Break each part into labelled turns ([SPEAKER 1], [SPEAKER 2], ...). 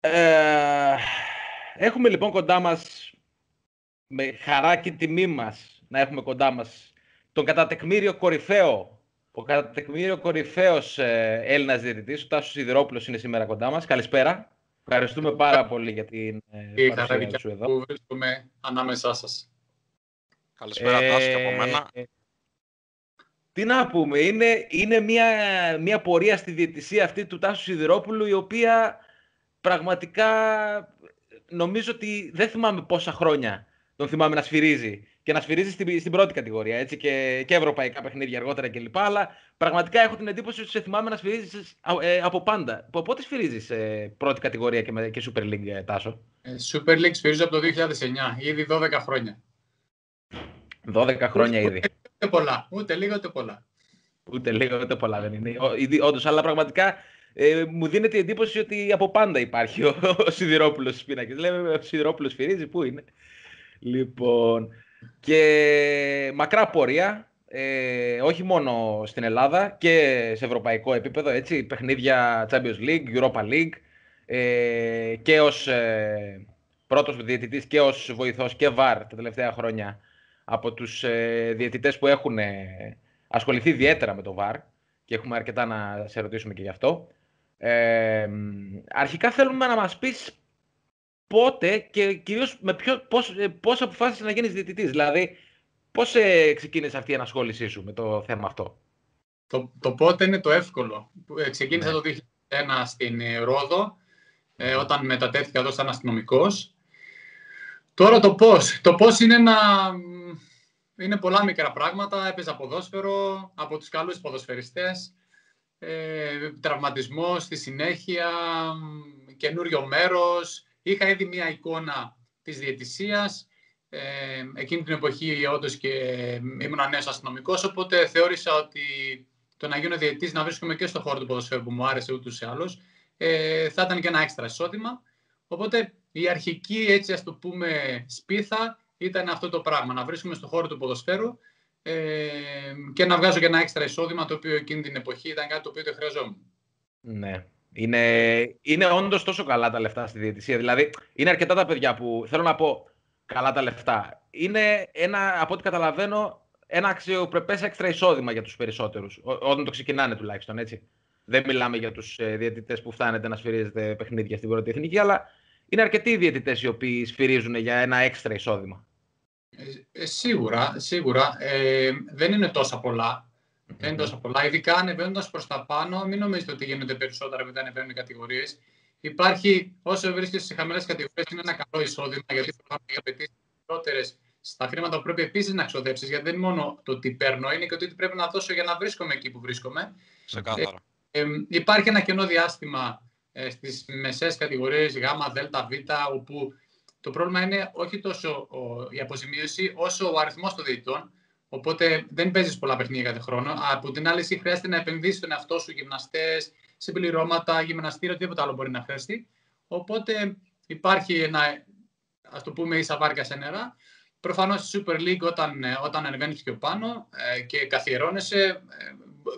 [SPEAKER 1] Ε, έχουμε λοιπόν κοντά μας, με χαρά και τιμή μας, να έχουμε κοντά μας τον κατά τεκμήριο κορυφαίο, ο κατά τεκμήριο κορυφαίος ε, Έλληνας διαιτητής, ο Τάσος Σιδηρόπουλος είναι σήμερα κοντά μας. Καλησπέρα. Ευχαριστούμε πάρα πολύ για την ε, παρουσία σου εδώ.
[SPEAKER 2] που βρίσκομαι ανάμεσά σας.
[SPEAKER 3] Καλησπέρα, ε, Τάσο, και από μένα.
[SPEAKER 1] Ε, τι να πούμε, είναι, είναι μια, μια πορεία στη διαιτησία αυτή του Τάσου Σιδηρόπουλου η οποία πραγματικά νομίζω ότι δεν θυμάμαι πόσα χρόνια τον θυμάμαι να σφυρίζει και να σφυρίζει στην, στην πρώτη κατηγορία έτσι, και, και ευρωπαϊκά παιχνίδια αργότερα κλπ. Αλλά πραγματικά έχω την εντύπωση ότι σε θυμάμαι να σφυρίζεις ε, από πάντα. Από πότε σφυρίζεις σε πρώτη κατηγορία και, με, και Super League, ε, Τάσο;
[SPEAKER 2] Ε, Super League σφυρίζω από το 2009, ήδη 12 χρόνια.
[SPEAKER 1] 12 χρόνια ήδη.
[SPEAKER 2] Ούτε πολλά, ούτε λίγο ούτε πολλά.
[SPEAKER 1] Ούτε λίγο ούτε πολλά δεν είναι. Όντως, αλλά πραγματικά ε, μου δίνεται η εντύπωση ότι από πάντα υπάρχει ο, ο Σιδηρόπουλος στι πίνακες. Λέμε ο Σιδηρόπουλος φυρίζει, πού είναι. Λοιπόν, και μακρά πορεία, ε, όχι μόνο στην Ελλάδα και σε ευρωπαϊκό επίπεδο, έτσι, παιχνίδια Champions League, Europa League ε, και ως ε, πρώτος διαιτητής και ως βοηθός και VAR τα τελευταία χρόνια από τους ε, διαιτητές που έχουν ε, ασχοληθεί ιδιαίτερα με το VAR και έχουμε αρκετά να σε ρωτήσουμε και γι' αυτό. Ε, αρχικά θέλουμε να μας πεις πότε και κυρίως με ποιο, πώς, ε, πώς αποφάσισες να γίνεις διαιτητής. Δηλαδή, πώς ε, ξεκίνησε αυτή η ενασχόλησή σου με το θέμα αυτό;
[SPEAKER 2] Το, το πότε είναι το εύκολο. Ε, ξεκίνησα ναι. το 2001 στην ε, Ρόδο, ε, όταν μετατέθηκα εδώ σαν αστυνομικός. Τώρα το πώς. Το πώς είναι ένα... Είναι πολλά μικρά πράγματα. Έπαιζα ποδόσφαιρο από τους καλούς ποδοσφαιριστές. Ε, τραυματισμός στη συνέχεια, καινούριο μέρος, Είχα ήδη μια εικόνα της διαιτησίας. Ε, εκείνη την εποχή όντως και ήμουν νέος αστυνομικός, οπότε θεώρησα ότι το να γίνω διαιτητής, να βρίσκομαι και στο χώρο του ποδοσφαίρου που μου άρεσε ούτως ή άλλως, ε, θα ήταν και ένα έξτρα εισόδημα. Οπότε η αρχική, έτσι ας το πούμε, σπίθα ήταν αυτό το πράγμα, να βρίσκομαι στο χώρο του ποδοσφαίρου ε, και να βγάζω και ένα έξτρα εισόδημα, το οποίο εκείνη την εποχή ήταν κάτι το οποίο το χρειαζόμουν.
[SPEAKER 1] Ναι. Είναι, είναι όντως τόσο καλά τα λεφτά στη διαιτησία. Δηλαδή, είναι αρκετά τα παιδιά που θέλω να πω καλά τα λεφτά. Είναι ένα, από ό,τι καταλαβαίνω, ένα αξιοπρεπές έξτρα εισόδημα για τους περισσότερους. Όταν το ξεκινάνε τουλάχιστον, έτσι. Δεν μιλάμε για τους ε, διαιτητές που φτάνετε να σφυρίζετε παιχνίδια στην πρώτη εθνική, αλλά είναι αρκετοί διαιτητές οι οποίοι σφυρίζουν για ένα έξτρα εισόδημα.
[SPEAKER 2] Ε, ε σίγουρα, σίγουρα. Ε, δεν είναι τόσα πολλά. Δεν είναι τόσο πολλά. Ειδικά ανεβαίνοντας προς τα πάνω, μην νομίζετε ότι γίνονται περισσότερα επειδή ανεβαίνουν οι κατηγορίες. Υπάρχει, όσο βρίσκεσαι σε χαμηλές κατηγορίες, είναι ένα καλό εισόδημα γιατί οι απαιτήσεις περισσότερε στα χρήματα που πρέπει επίσης να ξοδέψεις. Γιατί δεν είναι μόνο το τι παίρνω, είναι και το τι πρέπει να δώσω για να βρίσκομαι εκεί που βρίσκομαι.
[SPEAKER 3] Ξεκάθαρα.
[SPEAKER 2] Ε, ε, υπάρχει ένα κενό διάστημα ε, στις μεσαίε κατηγορίες Γ, Δ, Β, όπου το πρόβλημα είναι όχι τόσο ο, η αποζημίωση, όσο ο αριθμός των διαιτητών. Οπότε δεν παίζεις πολλά παιχνίδια κάθε χρόνο. Από την άλλη, εσύ χρειάζεται να επενδύσεις στον εαυτό σου γυμναστές, συμπληρώματα, γυμναστήριο, οτιδήποτε άλλο μπορεί να χρειαστεί. Οπότε υπάρχει ένα, ας το πούμε, ίσα βάρκα σε νερά. Προφανώς στη Super League, όταν, ε, όταν ανεβαίνεις πιο πάνω ε, και καθιερώνεσαι, ε,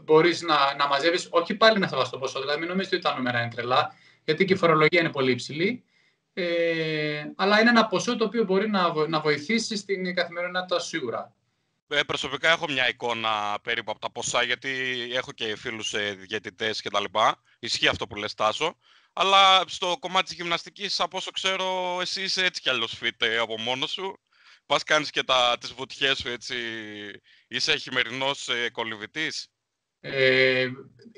[SPEAKER 2] μπορείς να, να μαζεύεις όχι πάλι ένα σεβαστό ποσό. Δηλαδή, μην νομίζετε ότι τα νούμερα είναι τρελά, γιατί και η φορολογία είναι πολύ υψηλή. Ε, αλλά είναι ένα ποσό το οποίο μπορεί να, να βοηθήσει στην καθημερινότητα σίγουρα.
[SPEAKER 3] Ε, προσωπικά έχω μια εικόνα περίπου από τα ποσά, γιατί έχω και φίλους ε, διαιτητές και τα λοιπά. Ισχύει αυτό που λες Τάσο. Αλλά στο κομμάτι της γυμναστικής, από όσο ξέρω, εσύ είσαι έτσι κι αλλιώς fit ε, από μόνος σου. Πας κάνεις και τα, τις βουτιές σου έτσι, είσαι χειμερινός ε, κολυβητής;
[SPEAKER 2] Ε,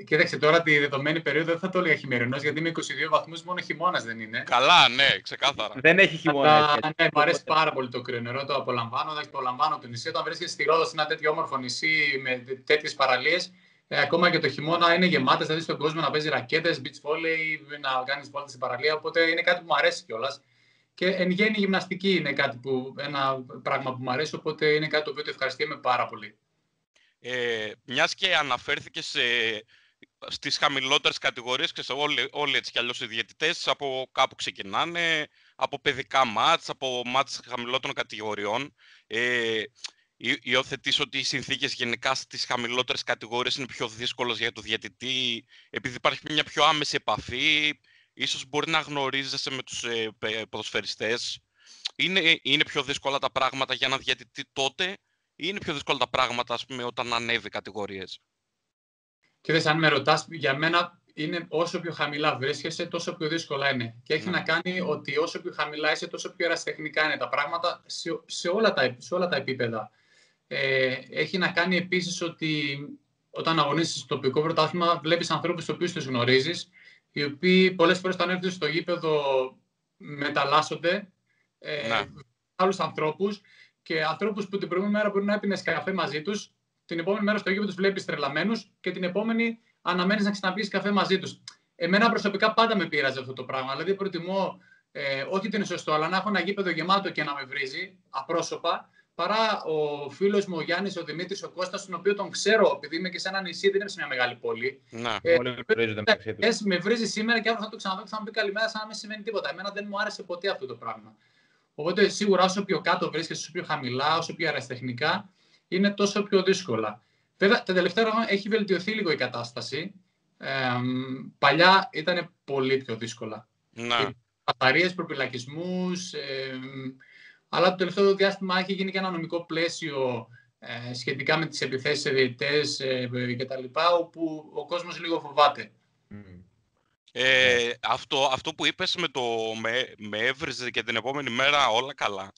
[SPEAKER 2] κοίταξε τώρα τη δεδομένη περίοδο δεν θα το έλεγα χειμερινός γιατί είναι 22 βαθμούς, μόνο χειμώνας δεν είναι.
[SPEAKER 3] Καλά, ναι, ξεκάθαρα.
[SPEAKER 1] δεν έχει χειμώνα.
[SPEAKER 2] ναι, μου αρέσει πάρα πολύ το κρύο νερό, το απολαμβάνω. το απολαμβάνω το νησί. Όταν βρίσκεσαι στη Ρόδος, σε ένα τέτοιο όμορφο νησί με τέτοιες παραλίες, ε, ακόμα και το χειμώνα είναι γεμάτες. Δηλαδή στον κόσμο να παίζει ρακέτες, beach volley, να κάνεις βόλτα στην παραλία. Οπότε είναι κάτι που μου αρέσει κιόλας. Και εν γέννη γυμναστική είναι κάτι που, ένα πράγμα που μου αρέσει, οπότε είναι κάτι το οποίο το ευχαριστούμε πάρα πολύ.
[SPEAKER 3] Ε, μιας και αναφέρθηκες σε, στις χαμηλότερες κατηγορίες και σε όλοι, όλοι έτσι κι αλλιώς οι διαιτητές από κάπου ξεκινάνε, από παιδικά μάτς, από μάτς χαμηλότερων κατηγοριών. Ε, υιοθετείς ότι οι συνθήκες γενικά στις χαμηλότερες κατηγορίες είναι πιο δύσκολες για το διαιτητή επειδή υπάρχει μια πιο άμεση επαφή ίσως μπορεί να γνωρίζεσαι με τους ε, ποδοσφαιριστές. Είναι, είναι πιο δύσκολα τα πράγματα για να διαιτητή τότε ή είναι πιο δύσκολα τα πράγματα ας πούμε, όταν ανέβει κατηγορίες.
[SPEAKER 2] Κύριε, αν με ρωτάς, για μένα είναι όσο πιο χαμηλά βρίσκεσαι, τόσο πιο δύσκολα είναι. Και έχει ναι. να κάνει ότι όσο πιο χαμηλά είσαι, τόσο πιο ερασιτεχνικά είναι τα πράγματα σε, σε, όλα, τα, σε όλα τα επίπεδα. Ε, έχει να κάνει επίσης ότι όταν αγωνίζεις στο τοπικό πρωτάθλημα, βλέπεις ανθρώπους του οποίους τους γνωρίζεις, οι οποίοι πολλές φορές όταν έρθουν στο γήπεδο μεταλλάσσονται, ε, ναι. άλλους ανθρώπους και ανθρώπους που την προηγούμενη μέρα μπορεί να έπινες καφέ μαζί τους, την επόμενη μέρα στο γήπεδο τους βλέπεις τρελαμένους και την επόμενη αναμένεις να ξαναπείς καφέ μαζί τους. Εμένα προσωπικά πάντα με πείραζε αυτό το πράγμα. Δηλαδή προτιμώ, ε, όχι ότι είναι σωστό, αλλά να έχω ένα γήπεδο γεμάτο και να με βρίζει απρόσωπα, παρά ο φίλος μου ο Γιάννης, ο Δημήτρης, ο Κώστας, τον οποίο τον ξέρω, επειδή είμαι και σε ένα νησί, δεν είμαι σε μια μεγάλη πόλη.
[SPEAKER 3] Να, ε, όλοι
[SPEAKER 2] ε, με βρίζει σήμερα και αύριο θα το ξαναδώ και θα μου πει καλημέρα, σαν να μην σημαίνει τίποτα. Εμένα δεν μου άρεσε ποτέ αυτό το πράγμα. Οπότε σίγουρα όσο πιο κάτω βρίσκεσαι, όσο πιο χαμηλά, όσο πιο αεραστεχνικά, είναι τόσο πιο δύσκολα. Βέβαια, τα τελευταία χρόνια έχει βελτιωθεί λίγο η κατάσταση. Ε, παλιά ήταν πολύ πιο δύσκολα.
[SPEAKER 3] Ναι.
[SPEAKER 2] Μπαταρίες, προπυλακισμούς, ε, αλλά το τελευταίο διάστημα έχει γίνει και ένα νομικό πλαίσιο ε, σχετικά με τις επιθέσεις σε διαιτητές ε, και τα λοιπά, όπου ο κόσμος λίγο φοβάται.
[SPEAKER 3] Ε, αυτό, αυτό που είπες με το με, με έβριζε και την επόμενη μέρα όλα καλά,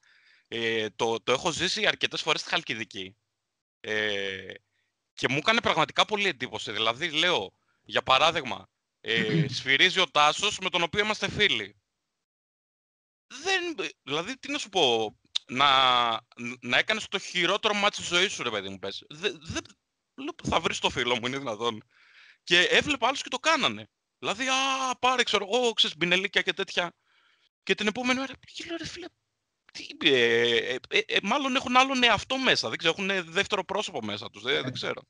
[SPEAKER 3] ε, το, το έχω ζήσει αρκετές φορές στη Χαλκιδική. Ε, και μου έκανε πραγματικά πολύ εντύπωση. Δηλαδή, λέω, για παράδειγμα, ε, σφυρίζει ο Τάσος με τον οποίο είμαστε φίλοι δεν, δηλαδή, τι να σου πω, να, να έκανες το χειρότερο μάτι της ζωής σου, ρε παιδί μου, πες. Δεν, θα βρεις το φίλο μου, είναι δυνατόν. Και έβλεπα άλλους και το κάνανε. Δηλαδή, α, πάρε, ξέρω εγώ, ξέρεις, μπινελίκια και τέτοια. Και την επόμενη μέρα, λέω, ρε φίλε, τι, ε, ε, ε, ε, μάλλον έχουν άλλον εαυτό μέσα, δεν ξέρω, έχουν δεύτερο πρόσωπο μέσα τους, δεν, δεν ξέρω.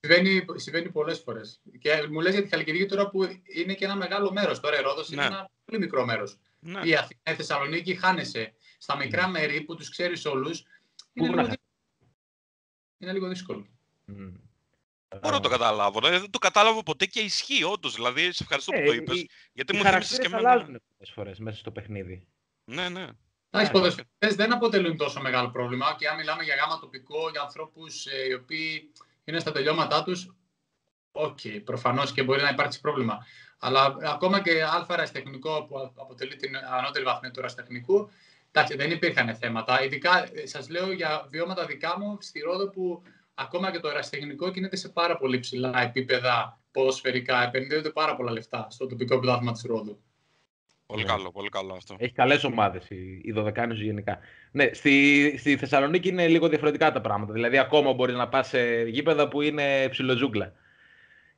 [SPEAKER 2] Συμβαίνει, συμβαίνει πολλές φορές. Και μου λες για τη Χαλκιδική τώρα που είναι και ένα μεγάλο μέρος. Τώρα η Ρόδος είναι ναι. ένα πολύ μικρό μέρος. Ναι. Η Αθήνα, η Θεσσαλονίκη χάνεσαι. Στα μικρά mm. μέρη που τους ξέρεις όλους. Είναι, λίγο... είναι λίγο δύσκολο. Mm.
[SPEAKER 3] Μπορώ να το καταλάβω. Δεν το κατάλαβα ποτέ και ισχύει όντως. Δηλαδή, σε ευχαριστώ που το είπες. Γιατί μου θύμισε και εμένα.
[SPEAKER 1] αλλάζουν πολλές φορές μέσα στο παιχνίδι.
[SPEAKER 3] Ναι, ναι.
[SPEAKER 2] Εντάξει, οι ποδοσφαιριστέ δεν αποτελούν τόσο μεγάλο πρόβλημα. Και αν μιλάμε για γάμα τοπικό, για ανθρώπους ε, οι οποίοι είναι στα τελειώματά τους, OK, okay, προφανώς και μπορεί να υπάρξει πρόβλημα. Αλλά ακόμα και α' ερασιτεχνικό που αποτελεί την ανώτερη βαθμίδα του ερασιτεχνικού, εντάξει, δεν υπήρχαν θέματα. Ειδικά σας λέω για βιώματα δικά μου στη Ρόδο που ακόμα και το ερασιτεχνικό κινείται σε πάρα πολύ ψηλά επίπεδα ποδοσφαιρικά. Επενδύονται πάρα πολλά λεφτά στο τοπικό πρωτάθλημα της Ρόδου.
[SPEAKER 3] Πολύ καλό, πολύ καλό αυτό.
[SPEAKER 1] Έχει καλές ομάδες η, η γενικά. Ναι, στη, στη Θεσσαλονίκη είναι λίγο διαφορετικά τα πράγματα. Δηλαδή, ακόμα μπορεί να πας σε γήπεδα που είναι ψιλοζούγκλα.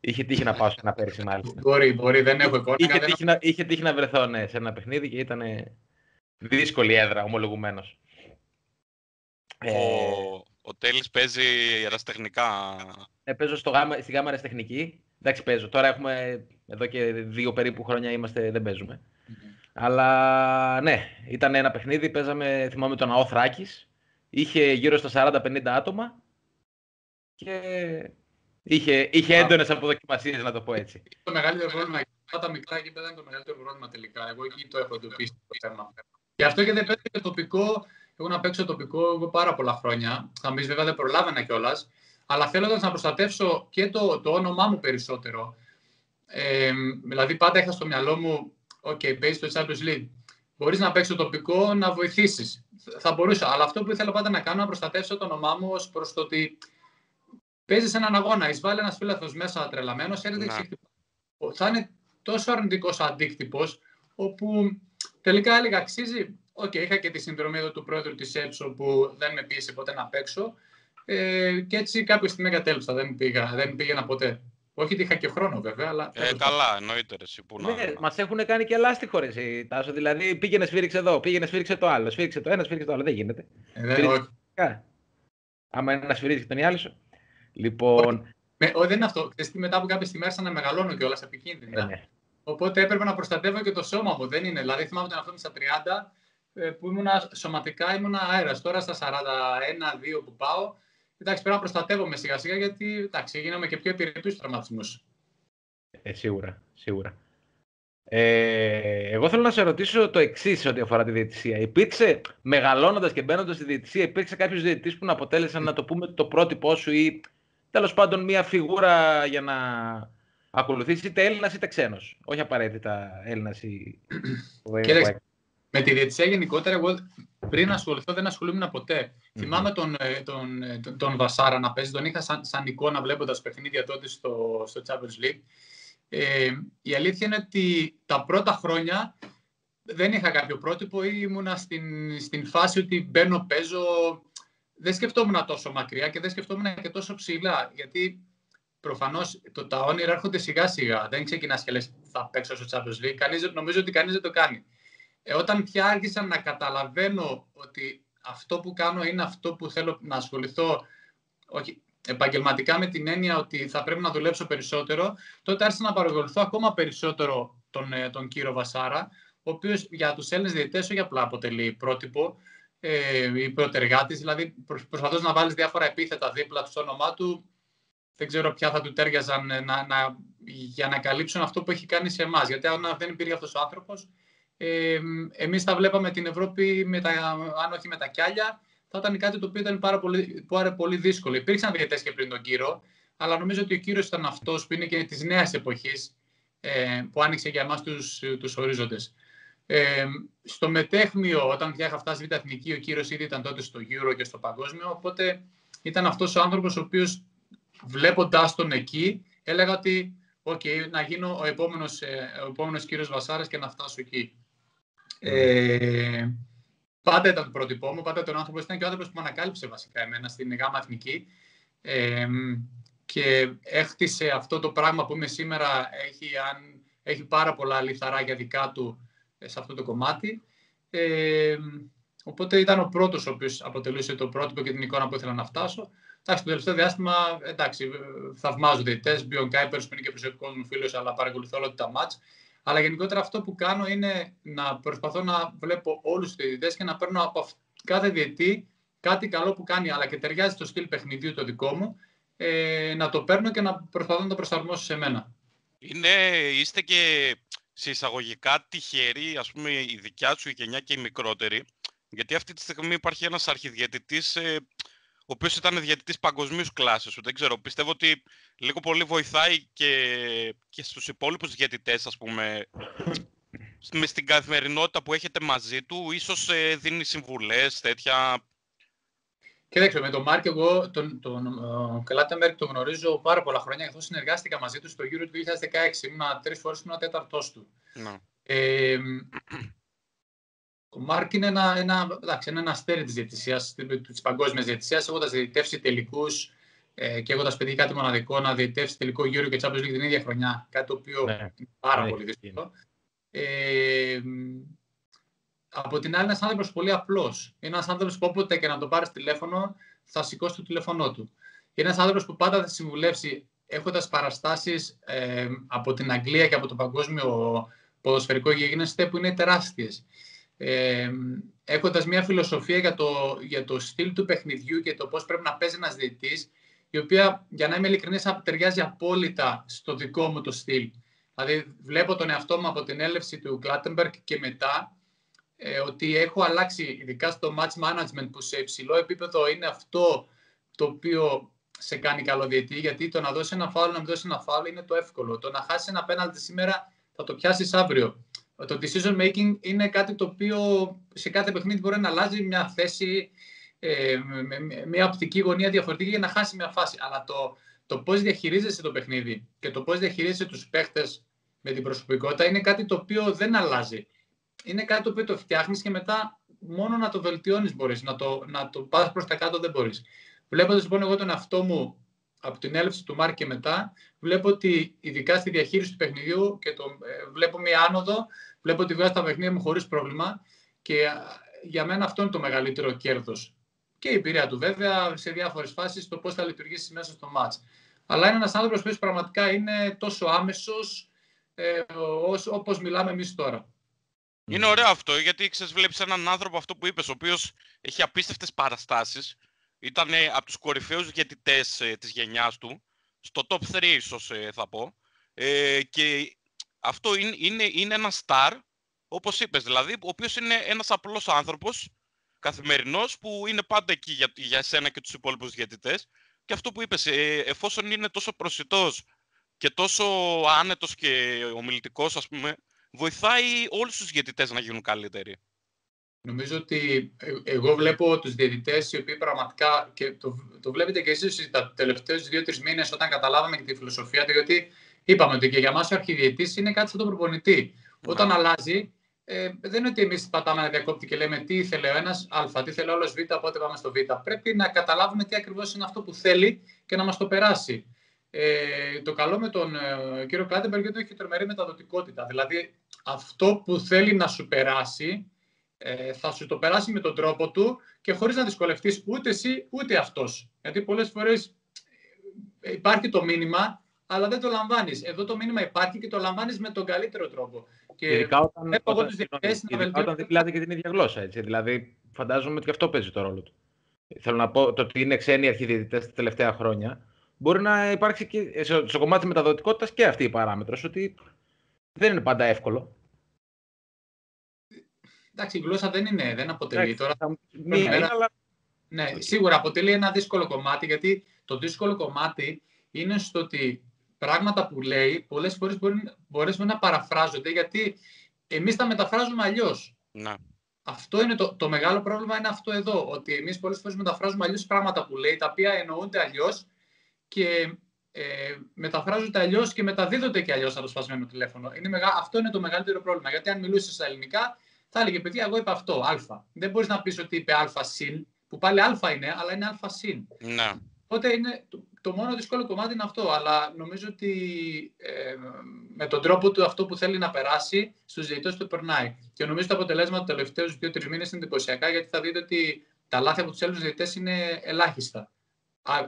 [SPEAKER 1] Είχε τύχει να πάω σε ένα πέρυσι, μάλιστα.
[SPEAKER 2] Μπορεί, μπορεί, δεν έχω εικόνα.
[SPEAKER 1] Είχε, τύχει, να, είχε τύχει να βρεθώ ναι, σε ένα παιχνίδι και ήταν δύσκολη έδρα, ομολογουμένως.
[SPEAKER 3] Ο, ε, ο Τέλης παίζει αεραστεχνικά.
[SPEAKER 1] Ε, παίζω στο γάμα, στη γάμα αεραστεχνική. Εντάξει, παίζω. Τώρα έχουμε, εδώ και δύο περίπου χρόνια είμαστε, δεν παίζουμε. Αλλά ναι, ήταν ένα παιχνίδι, παίζαμε, θυμάμαι τον ΑΟ Θράκης. Είχε γύρω στα 40-50 άτομα και Είχε, είχε έντονες αποδοκιμασίες, να το πω έτσι.
[SPEAKER 2] Το μεγαλύτερο πρόβλημα. Αυτά τα μικρά γήπεδα είναι το μεγαλύτερο πρόβλημα τελικά. Εγώ εκεί το έχω εντοπίσει το θέμα. Και αυτό και δεν παίζω και τοπικό. Εγώ να παίξω τοπικό εγώ πάρα πολλά χρόνια. Θα πει βέβαια δεν προλάβαινα κιόλας. Αλλά θέλοντα να προστατεύσω και το, το όνομά μου περισσότερο. Ε, δηλαδή πάντα είχα στο μυαλό μου, OK, παίζει το Champions League. Μπορείς να παίξεις το τοπικό, να βοηθήσεις. Θα μπορούσα. Αλλά αυτό που ήθελα πάντα να κάνω, να προστατεύσω το όνομά μου ως προς το ότι παίζεις έναν αγώνα, εισβάλλει ένας φίλαθλος μέσα τρελαμένος, έρχεται και ναι. Θα είναι τόσο αρνητικός αντίκτυπος, όπου τελικά έλεγα αξίζει. OK, okay, είχα και τη συνδρομή εδώ του πρόεδρου της ΕΠΣΟ που δεν με πίεσε ποτέ να παίξω. Ε, και έτσι κάποια στιγμή εγκατέλειψα. Δεν, πήγα, δεν πήγαινα ποτέ. Όχι ότι είχα και χρόνο βέβαια, αλλά.
[SPEAKER 3] Ε, καλά, εννοείται εσύ που να.
[SPEAKER 1] Ναι, μας έχουν κάνει και λάστιχο ρε Τάσο. Δηλαδή πήγαινε σφίριξε εδώ, πήγαινε σφίριξε το άλλο, σφίριξε το ένα, σφίριξε το άλλο. Δεν γίνεται.
[SPEAKER 2] Ε, δεν, όχι.
[SPEAKER 1] Άμα είναι να σφυρίξει τον άλλο. Λοιπόν...
[SPEAKER 2] Με, ο, δεν είναι αυτό. Ξέρετε, μετά από κάποιε στιγμέ να μεγαλώνω κιόλας επικίνδυνα. Ναι. Οπότε έπρεπε να προστατεύω και το σώμα μου. Δεν είναι. Δηλαδή, θυμάμαι τον εαυτό μου στα 30 ε, που ήμουνα σωματικά ήμουν αέρας. Τώρα στα 41-2 που πάω, εντάξει, πρέπει να προστατεύομαι σιγά σιγά γιατί εντάξει, γίναμε και πιο επιρρεπεί τραυματισμούς.
[SPEAKER 1] Ε, σίγουρα, σίγουρα. Ε, εγώ θέλω να σε ρωτήσω το εξής ό,τι αφορά τη διαιτησία. Υπήρξε, μεγαλώνοντας και μπαίνοντας στη διαιτησία, υπήρξε κάποιος διαιτητής που να αποτέλεσαν να το πούμε το πρότυπό σου ή τέλος πάντων μια φιγούρα για να ακολουθήσεις είτε Έλληνας είτε ξένος; Όχι απαραίτητα Έλληνας ή.
[SPEAKER 2] Κοίταξε, με τη διαιτησία γενικότερα, εγώ πριν ασχοληθώ δεν ασχολούμουν ποτέ. Mm-hmm. Θυμάμαι τον, ε, τον, ε, τον, τον, Βασάρα να παίζει, τον είχα σαν, σαν εικόνα βλέποντας παιχνίδια τότε στο, στο Champions League. Ε, η αλήθεια είναι ότι τα πρώτα χρόνια δεν είχα κάποιο πρότυπο ή ήμουνα στην, στην φάση ότι μπαίνω, παίζω. Δεν σκεφτόμουν τόσο μακριά και δεν σκεφτόμουν και τόσο ψηλά. Γιατί προφανώς τα όνειρα έρχονται σιγά σιγά. Δεν ξεκινάς και λες θα παίξω στο Champions League. Κανείς, νομίζω ότι κανείς δεν το κάνει. Ε, όταν πια άρχισα να καταλαβαίνω ότι αυτό που κάνω είναι αυτό που θέλω να ασχοληθώ, όχι, επαγγελματικά με την έννοια ότι θα πρέπει να δουλέψω περισσότερο, τότε άρχισα να παρακολουθώ ακόμα περισσότερο τον, ε, τον κύριο Βασάρα, ο οποίος για τους Έλληνες διαιτητές όχι απλά αποτελεί πρότυπο ε, ή πρωτεργάτη, δηλαδή προσπαθώ να βάλεις διάφορα επίθετα δίπλα του στο όνομά του. Δεν ξέρω ποια θα του τέριαζαν ε, να, να, για να καλύψουν αυτό που έχει κάνει σε εμάς. Γιατί αν δεν υπήρχε αυτός ο άνθρωπος, ε, εμείς θα βλέπαμε την Ευρώπη, με τα, αν όχι με τα κιάλια, θα ήταν κάτι το οποίο ήταν πάρα πολύ, πάρα πολύ δύσκολο. Υπήρξαν διαιτές και πριν τον κύριο, αλλά νομίζω ότι ο κύριος ήταν αυτός που είναι και της νέας εποχής, ε, που άνοιξε για εμάς τους, τους ορίζοντες. Ε, στο μετέχμιο, όταν πια είχα φτάσει β' εθνική, ο κύριος ήδη ήταν τότε στο Euro και στο παγκόσμιο, οπότε ήταν αυτός ο άνθρωπος ο οποίος βλέποντάς τον εκεί, έλεγα ότι okay, να γίνω ο επόμενος, ε, ο επόμενος κύριος Βασάρας και να φτάσω εκεί. Ε, πάντα ήταν το πρότυπό μου, πάντα τον άνθρωπο ήταν και ο άνθρωπος που με ανακάλυψε βασικά εμένα στην ΓΑΜΑ Εθνική. Ε, και έχτισε αυτό το πράγμα που είμαι σήμερα, έχει, αν, έχει πάρα πολλά λιθαράκια δικά του ε, σε αυτό το κομμάτι. Ε, οπότε ήταν ο πρώτος ο οποίος αποτελούσε το πρότυπο και την εικόνα που ήθελα να φτάσω. Εντάξει, το τελευταίο διάστημα, εντάξει, θαυμάζω διαιτητές, Μπιον Κάιπερς που είναι και προσωπικός μου φίλος, αλλά παρακολουθώ όλα τα μάτς. Αλλά γενικότερα αυτό που κάνω είναι να προσπαθώ να βλέπω όλους τους διαιτητές και να παίρνω από κάθε διαιτή κάτι καλό που κάνει, αλλά και ταιριάζει στο στυλ παιχνιδιού το δικό μου, ε, να το παίρνω και να προσπαθώ να το προσαρμόσω σε μένα.
[SPEAKER 3] Είναι, είστε και σε εισαγωγικά τυχεροί, ας πούμε, η δικιά σου η γενιά και η μικρότερη, γιατί αυτή τη στιγμή υπάρχει ένας αρχιδιαιτητής ε, ο οποίος ήταν διαιτητής παγκοσμίους κλάσης σου. Δεν ξέρω, πιστεύω ότι λίγο πολύ βοηθάει και, και στους υπόλοιπους διαιτητές, ας πούμε, με στην καθημερινότητα που έχετε μαζί του, ίσως ε, δίνει συμβουλές, τέτοια...
[SPEAKER 2] Κοίταξε, με τον Μάρκ, εγώ τον, τον Κλάτεμπεργκ τον γνωρίζω πάρα πολλά χρόνια, καθώς συνεργάστηκα μαζί του στο Euro του 2016. Ήμουν τρεις φορές, ήμουν τέταρτός του. Ναι. Ε, ο Μάρκ είναι ένα, ένα, εντάξει, ένα αστέρι της διαιτησίας, της παγκόσμιας διαιτησίας, έχοντας διαιτητεύσει τελικούς ε, και έχοντας πετύχει κάτι μοναδικό να διαιτητεύσει τελικό γύρο και Champions League την ίδια χρονιά. Κάτι το οποίο ναι. είναι πάρα ναι, πολύ δύσκολο. Ε, από την άλλη, ένας άνθρωπος πολύ απλός. Είναι ένας άνθρωπος που όποτε και να το πάρεις τηλέφωνο, θα σηκώσει το τηλέφωνό του. Είναι ένας άνθρωπος που πάντα θα συμβουλεύσει έχοντας παραστάσεις ε, από την Αγγλία και από το παγκόσμιο ποδοσφαιρικό γίγνεσθε που είναι τεράστιες ε, έχοντας μια φιλοσοφία για το, για το στυλ του παιχνιδιού και το πώς πρέπει να παίζει ένας διαιτής, η οποία, για να είμαι ειλικρινής, ταιριάζει απόλυτα στο δικό μου το στυλ. Δηλαδή, βλέπω τον εαυτό μου από την έλευση του Κλάτεμπεργκ και μετά, ε, ότι έχω αλλάξει, ειδικά στο match management, που σε υψηλό επίπεδο είναι αυτό το οποίο σε κάνει καλό διαιτή, γιατί το να δώσει ένα φάουλ, να μην δώσει ένα φάουλ είναι το εύκολο. Το να χάσεις ένα πέναλτι σήμερα θα το πιάσεις αύριο το decision making είναι κάτι το οποίο σε κάθε παιχνίδι μπορεί να αλλάζει μια θέση, ε, μια οπτική γωνία διαφορετική για να χάσει μια φάση. Αλλά το, το πώς διαχειρίζεσαι το παιχνίδι και το πώς διαχειρίζεσαι τους παίχτες με την προσωπικότητα είναι κάτι το οποίο δεν αλλάζει. Είναι κάτι το οποίο το φτιάχνεις και μετά μόνο να το βελτιώνεις μπορείς. Να το, να το πας προς τα κάτω δεν μπορείς. Βλέποντας λοιπόν εγώ τον εαυτό μου από την έλευση του Μάρκ και μετά, βλέπω ότι ειδικά στη διαχείριση του παιχνιδιού και το, ε, βλέπω μια άνοδο Βλέπω ότι βγάζει τα παιχνίδια μου χωρίς πρόβλημα και για μένα αυτό είναι το μεγαλύτερο κέρδος. Και η εμπειρία του βέβαια σε διάφορες φάσεις το πώς θα λειτουργήσει μέσα στο match. Αλλά είναι ένας άνθρωπος που πραγματικά είναι τόσο άμεσος ε, όπως μιλάμε εμείς τώρα.
[SPEAKER 3] Είναι ωραίο αυτό, γιατί ξέρεις, βλέπεις έναν άνθρωπο αυτό που είπες, ο οποίος έχει απίστευτες παραστάσεις. Ήταν από τους κορυφαίους διαιτητές ε, της γενιάς του, στο top 3 ίσως ε, θα πω. Ε, και αυτό είναι, είναι, είναι ένα star, όπως είπες, δηλαδή, ο οποίος είναι ένας απλός άνθρωπος, καθημερινός, που είναι πάντα εκεί για, για εσένα και τους υπόλοιπους διαιτητές. Και αυτό που είπες, ε, εφόσον είναι τόσο προσιτός και τόσο άνετος και ομιλητικός, ας πούμε, βοηθάει όλους τους διαιτητές να γίνουν καλύτεροι.
[SPEAKER 2] Νομίζω ότι ε, εγώ βλέπω τους διαιτητές οι οποίοι πραγματικά, και το, το βλέπετε και εσείς τα τελευταίους δύο-τρεις μήνες όταν καταλάβαμε και τη φιλοσοφία του, γιατί είπαμε ότι και για μας ο αρχιδιαιτής είναι κάτι σαν τον προπονητή. Ναι. Όταν αλλάζει, ε, δεν είναι ότι εμείς πατάμε ένα διακόπτη και λέμε τι ήθελε ο ένας α, τι θέλει ο άλλος β, οπότε πάμε στο β. Πρέπει να καταλάβουμε τι ακριβώς είναι αυτό που θέλει και να μας το περάσει. Ε, το καλό με τον ε, κύριο Κλάντεμπεργκ είναι ότι έχει τρομερή μεταδοτικότητα. Δηλαδή, αυτό που θέλει να σου περάσει, ε, θα σου το περάσει με τον τρόπο του και χωρίς να δυσκολευτείς ούτε εσύ ούτε αυτός. Γιατί πολλές φορές ε, υπάρχει το μήνυμα, αλλά δεν το λαμβάνεις. Εδώ το μήνυμα υπάρχει και το λαμβάνεις με τον καλύτερο τρόπο. Και
[SPEAKER 1] ειδικά όταν, όταν, όταν, όταν δεν μιλάτε και την ίδια γλώσσα. Έτσι. Δηλαδή, φαντάζομαι ότι και αυτό παίζει το ρόλο του. Θέλω να πω το ότι είναι ξένοι αρχιδιαιτητές τα τελευταία χρόνια. Μπορεί να υπάρξει και στο κομμάτι μεταδοτικότητας και αυτή η παράμετρος. Ότι δεν είναι πάντα εύκολο.
[SPEAKER 2] Εντάξει, η γλώσσα δεν είναι, δεν αποτελεί. Τώρα θα Ναι, σίγουρα αποτελεί ένα δύσκολο κομμάτι, γιατί το δύσκολο κομμάτι είναι στο ότι πράγματα που λέει πολλές φορές μπορεί, να παραφράζονται, γιατί εμείς τα μεταφράζουμε αλλιώς.
[SPEAKER 3] Ναι.
[SPEAKER 2] Αυτό είναι το, το μεγάλο πρόβλημα είναι αυτό εδώ, ότι εμείς πολλές φορές μεταφράζουμε αλλιώς πράγματα που λέει, τα οποία εννοούνται αλλιώς και ε, μεταφράζονται αλλιώς και μεταδίδονται και αλλιώς από το σπασμένο τηλέφωνο. Είναι μεγα... Αυτό είναι το μεγαλύτερο πρόβλημα. Γιατί αν μιλούσες στα ελληνικά, θα έλεγε παιδιά, εγώ είπα αυτό, Α. Δεν μπορείς να πεις ότι είπε Α συν, που πάλι Α είναι, αλλά είναι Α συν.
[SPEAKER 3] Ναι.
[SPEAKER 2] Οπότε είναι, το, το μόνο δύσκολο κομμάτι είναι αυτό. Αλλά νομίζω ότι ε, με τον τρόπο του αυτό που θέλει να περάσει, στους διαιτητές του περνάει. Και νομίζω ότι τα αποτελέσματα του τελευταίους δύο-τρεις μήνες είναι εντυπωσιακά, γιατί θα δείτε ότι τα λάθη από τους Έλληνες διαιτητές είναι ελάχιστα.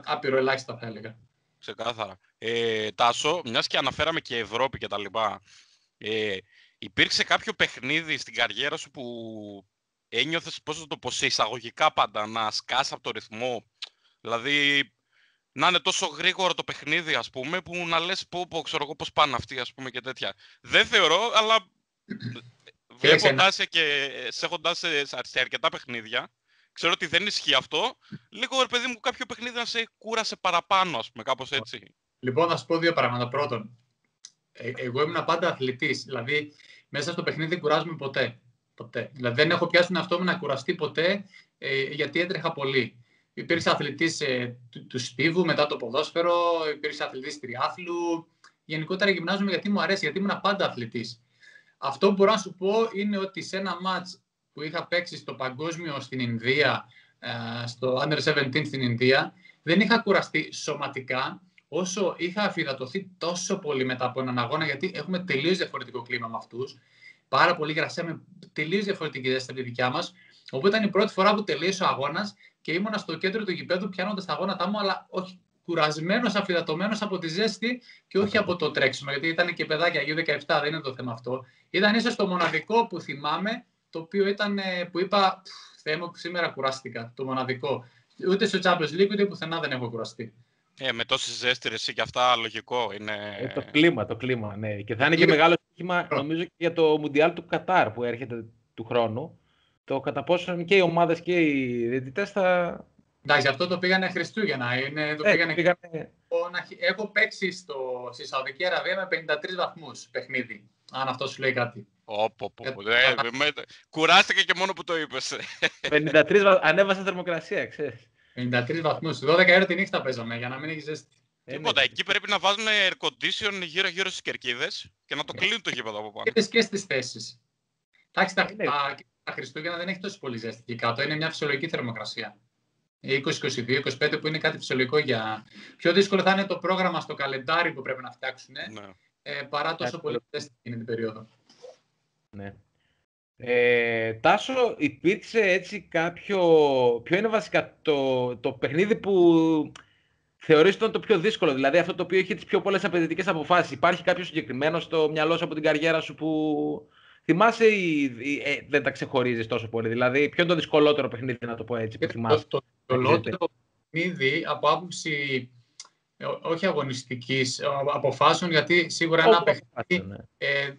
[SPEAKER 2] άπειρο ελάχιστα θα έλεγα.
[SPEAKER 3] Ξεκάθαρα. Ε, Τάσο, μιας και αναφέραμε και Ευρώπη και τα λοιπά, ε, υπήρξε κάποιο παιχνίδι στην καριέρα σου που ένιωθες, πώς θα το πω, σε εισαγωγικά πάντα, να σκάς από το ρυθμό. Δηλαδή, να είναι τόσο γρήγορο το παιχνίδι, ας πούμε, που να λες πω, πω ξέρω εγώ πώς πάνε αυτοί, ας πούμε, και τέτοια. Δεν θεωρώ, αλλά βλέποντάς σε και σε έχοντας σε, σε αρκετά παιχνίδια, ξέρω ότι δεν ισχύει αυτό. Λίγο, ρε παιδί μου, κάποιο παιχνίδι να σε κούρασε παραπάνω, ας πούμε, κάπως έτσι.
[SPEAKER 2] Λοιπόν, θα σου πω δύο πράγματα. Πρώτον, ε, εγώ ήμουν πάντα αθλητής. Δηλαδή, μέσα στο παιχνίδι δεν κουράζομαι ποτέ. ποτέ. Δηλαδή, δεν έχω πιάσει τον εαυτό μου να κουραστεί ποτέ, ε, γιατί έτρεχα πολύ. Υπήρξε αθλητής ε, του, του Στίβου μετά το ποδόσφαιρο, υπήρξε αθλητής τριάθλου. Γενικότερα γυμνάζομαι γιατί μου αρέσει, γιατί ήμουν πάντα αθλητής. Αυτό που μπορώ να σου πω είναι ότι σε ένα μάτς που είχα παίξει στο παγκόσμιο στην Ινδία, ε, στο Under 17 στην Ινδία, δεν είχα κουραστεί σωματικά, όσο είχα αφιδατωθεί τόσο πολύ μετά από έναν αγώνα, γιατί έχουμε τελείως διαφορετικό κλίμα με αυτούς. Πάρα πολύ γρασία με τελείως διαφορετική ζέστη από τη δικιά μας. Οπότε ήταν η πρώτη φορά που τελείωσε ο αγώνας και ήμουνα στο κέντρο του γηπέδου πιάνοντας τα αγώνατά μου, αλλά όχι κουρασμένος, αφιδατωμένο από τη ζέστη και όχι από το τρέξιμο. Γιατί ήταν και παιδάκια, γύρω 17, δεν είναι το θέμα αυτό. Ήταν ίσως το μοναδικό που θυμάμαι, το οποίο ήταν ε, που είπα, Θεέ μου, σήμερα κουράστηκα. Το μοναδικό. Ούτε στο Champions League, ούτε πουθενά δεν έχω κουραστεί.
[SPEAKER 3] Ε, με τόση ζέστη εσύ και αυτά λογικό είναι.
[SPEAKER 1] Ε, το κλίμα, το κλίμα, ναι. Και θα είναι και μεγάλο στοίχημα, νομίζω, και για το Μουντιάλ του Κατάρ που έρχεται του χρόνου. Το κατά πόσο και οι ομάδες και οι διαιτητές θα.
[SPEAKER 2] Εντάξει, αυτό το πήγανε Χριστούγεννα. Είναι, το ε, πήγανε... πήγανε... Έχω παίξει στο... στη Σαουδική Αραβία με 53 βαθμούς παιχνίδι. Αν αυτό σου λέει κάτι.
[SPEAKER 3] Όπο, πω, ε, με... Κουράστηκε και μόνο που το είπες.
[SPEAKER 1] 53 ανέβασε θερμοκρασία, ξέρεις.
[SPEAKER 2] 53 βαθμούς. 12 ώρα τη νύχτα παίζαμε για να μην έχεις ζέστη.
[SPEAKER 3] Τίποτα. Εκεί πρέπει να βάζουν air condition γύρω-γύρω στις κερκίδες και να το κλείνουν το γήπεδο από πάνω.
[SPEAKER 2] Και στι θέσεις. Εντάξει, τα, τα, τα Χριστούγεννα δεν έχει τόσο πολύ ζέστη εκεί κάτω. Είναι μια φυσιολογική θερμοκρασία. 20, 22, 25 που είναι κάτι φυσιολογικό για. Πιο δύσκολο θα είναι το πρόγραμμα στο καλεντάρι που πρέπει να φτιάξουν ναι. ε, παρά τόσο πολύ ζέστη εκείνη την περίοδο.
[SPEAKER 1] Ναι. Ε, Τάσο, υπήρξε έτσι κάποιο... Ποιο είναι βασικά το, το παιχνίδι που θεωρείς ήταν το πιο δύσκολο, δηλαδή αυτό το οποίο έχει τις πιο πολλές απαιτητικές αποφάσεις. Υπάρχει κάποιος συγκεκριμένος στο μυαλό σου από την καριέρα σου που θυμάσαι ή, ε, δεν τα ξεχωρίζεις τόσο πολύ, δηλαδή ποιο είναι το δυσκολότερο παιχνίδι να το πω έτσι που θυμάσαι.
[SPEAKER 2] Το, το, το δυσκολότερο παιχνίδι από άποψη όχι αγωνιστικής, αποφάσεων, γιατί σίγουρα ένα παιχνίδι, ναι. ε,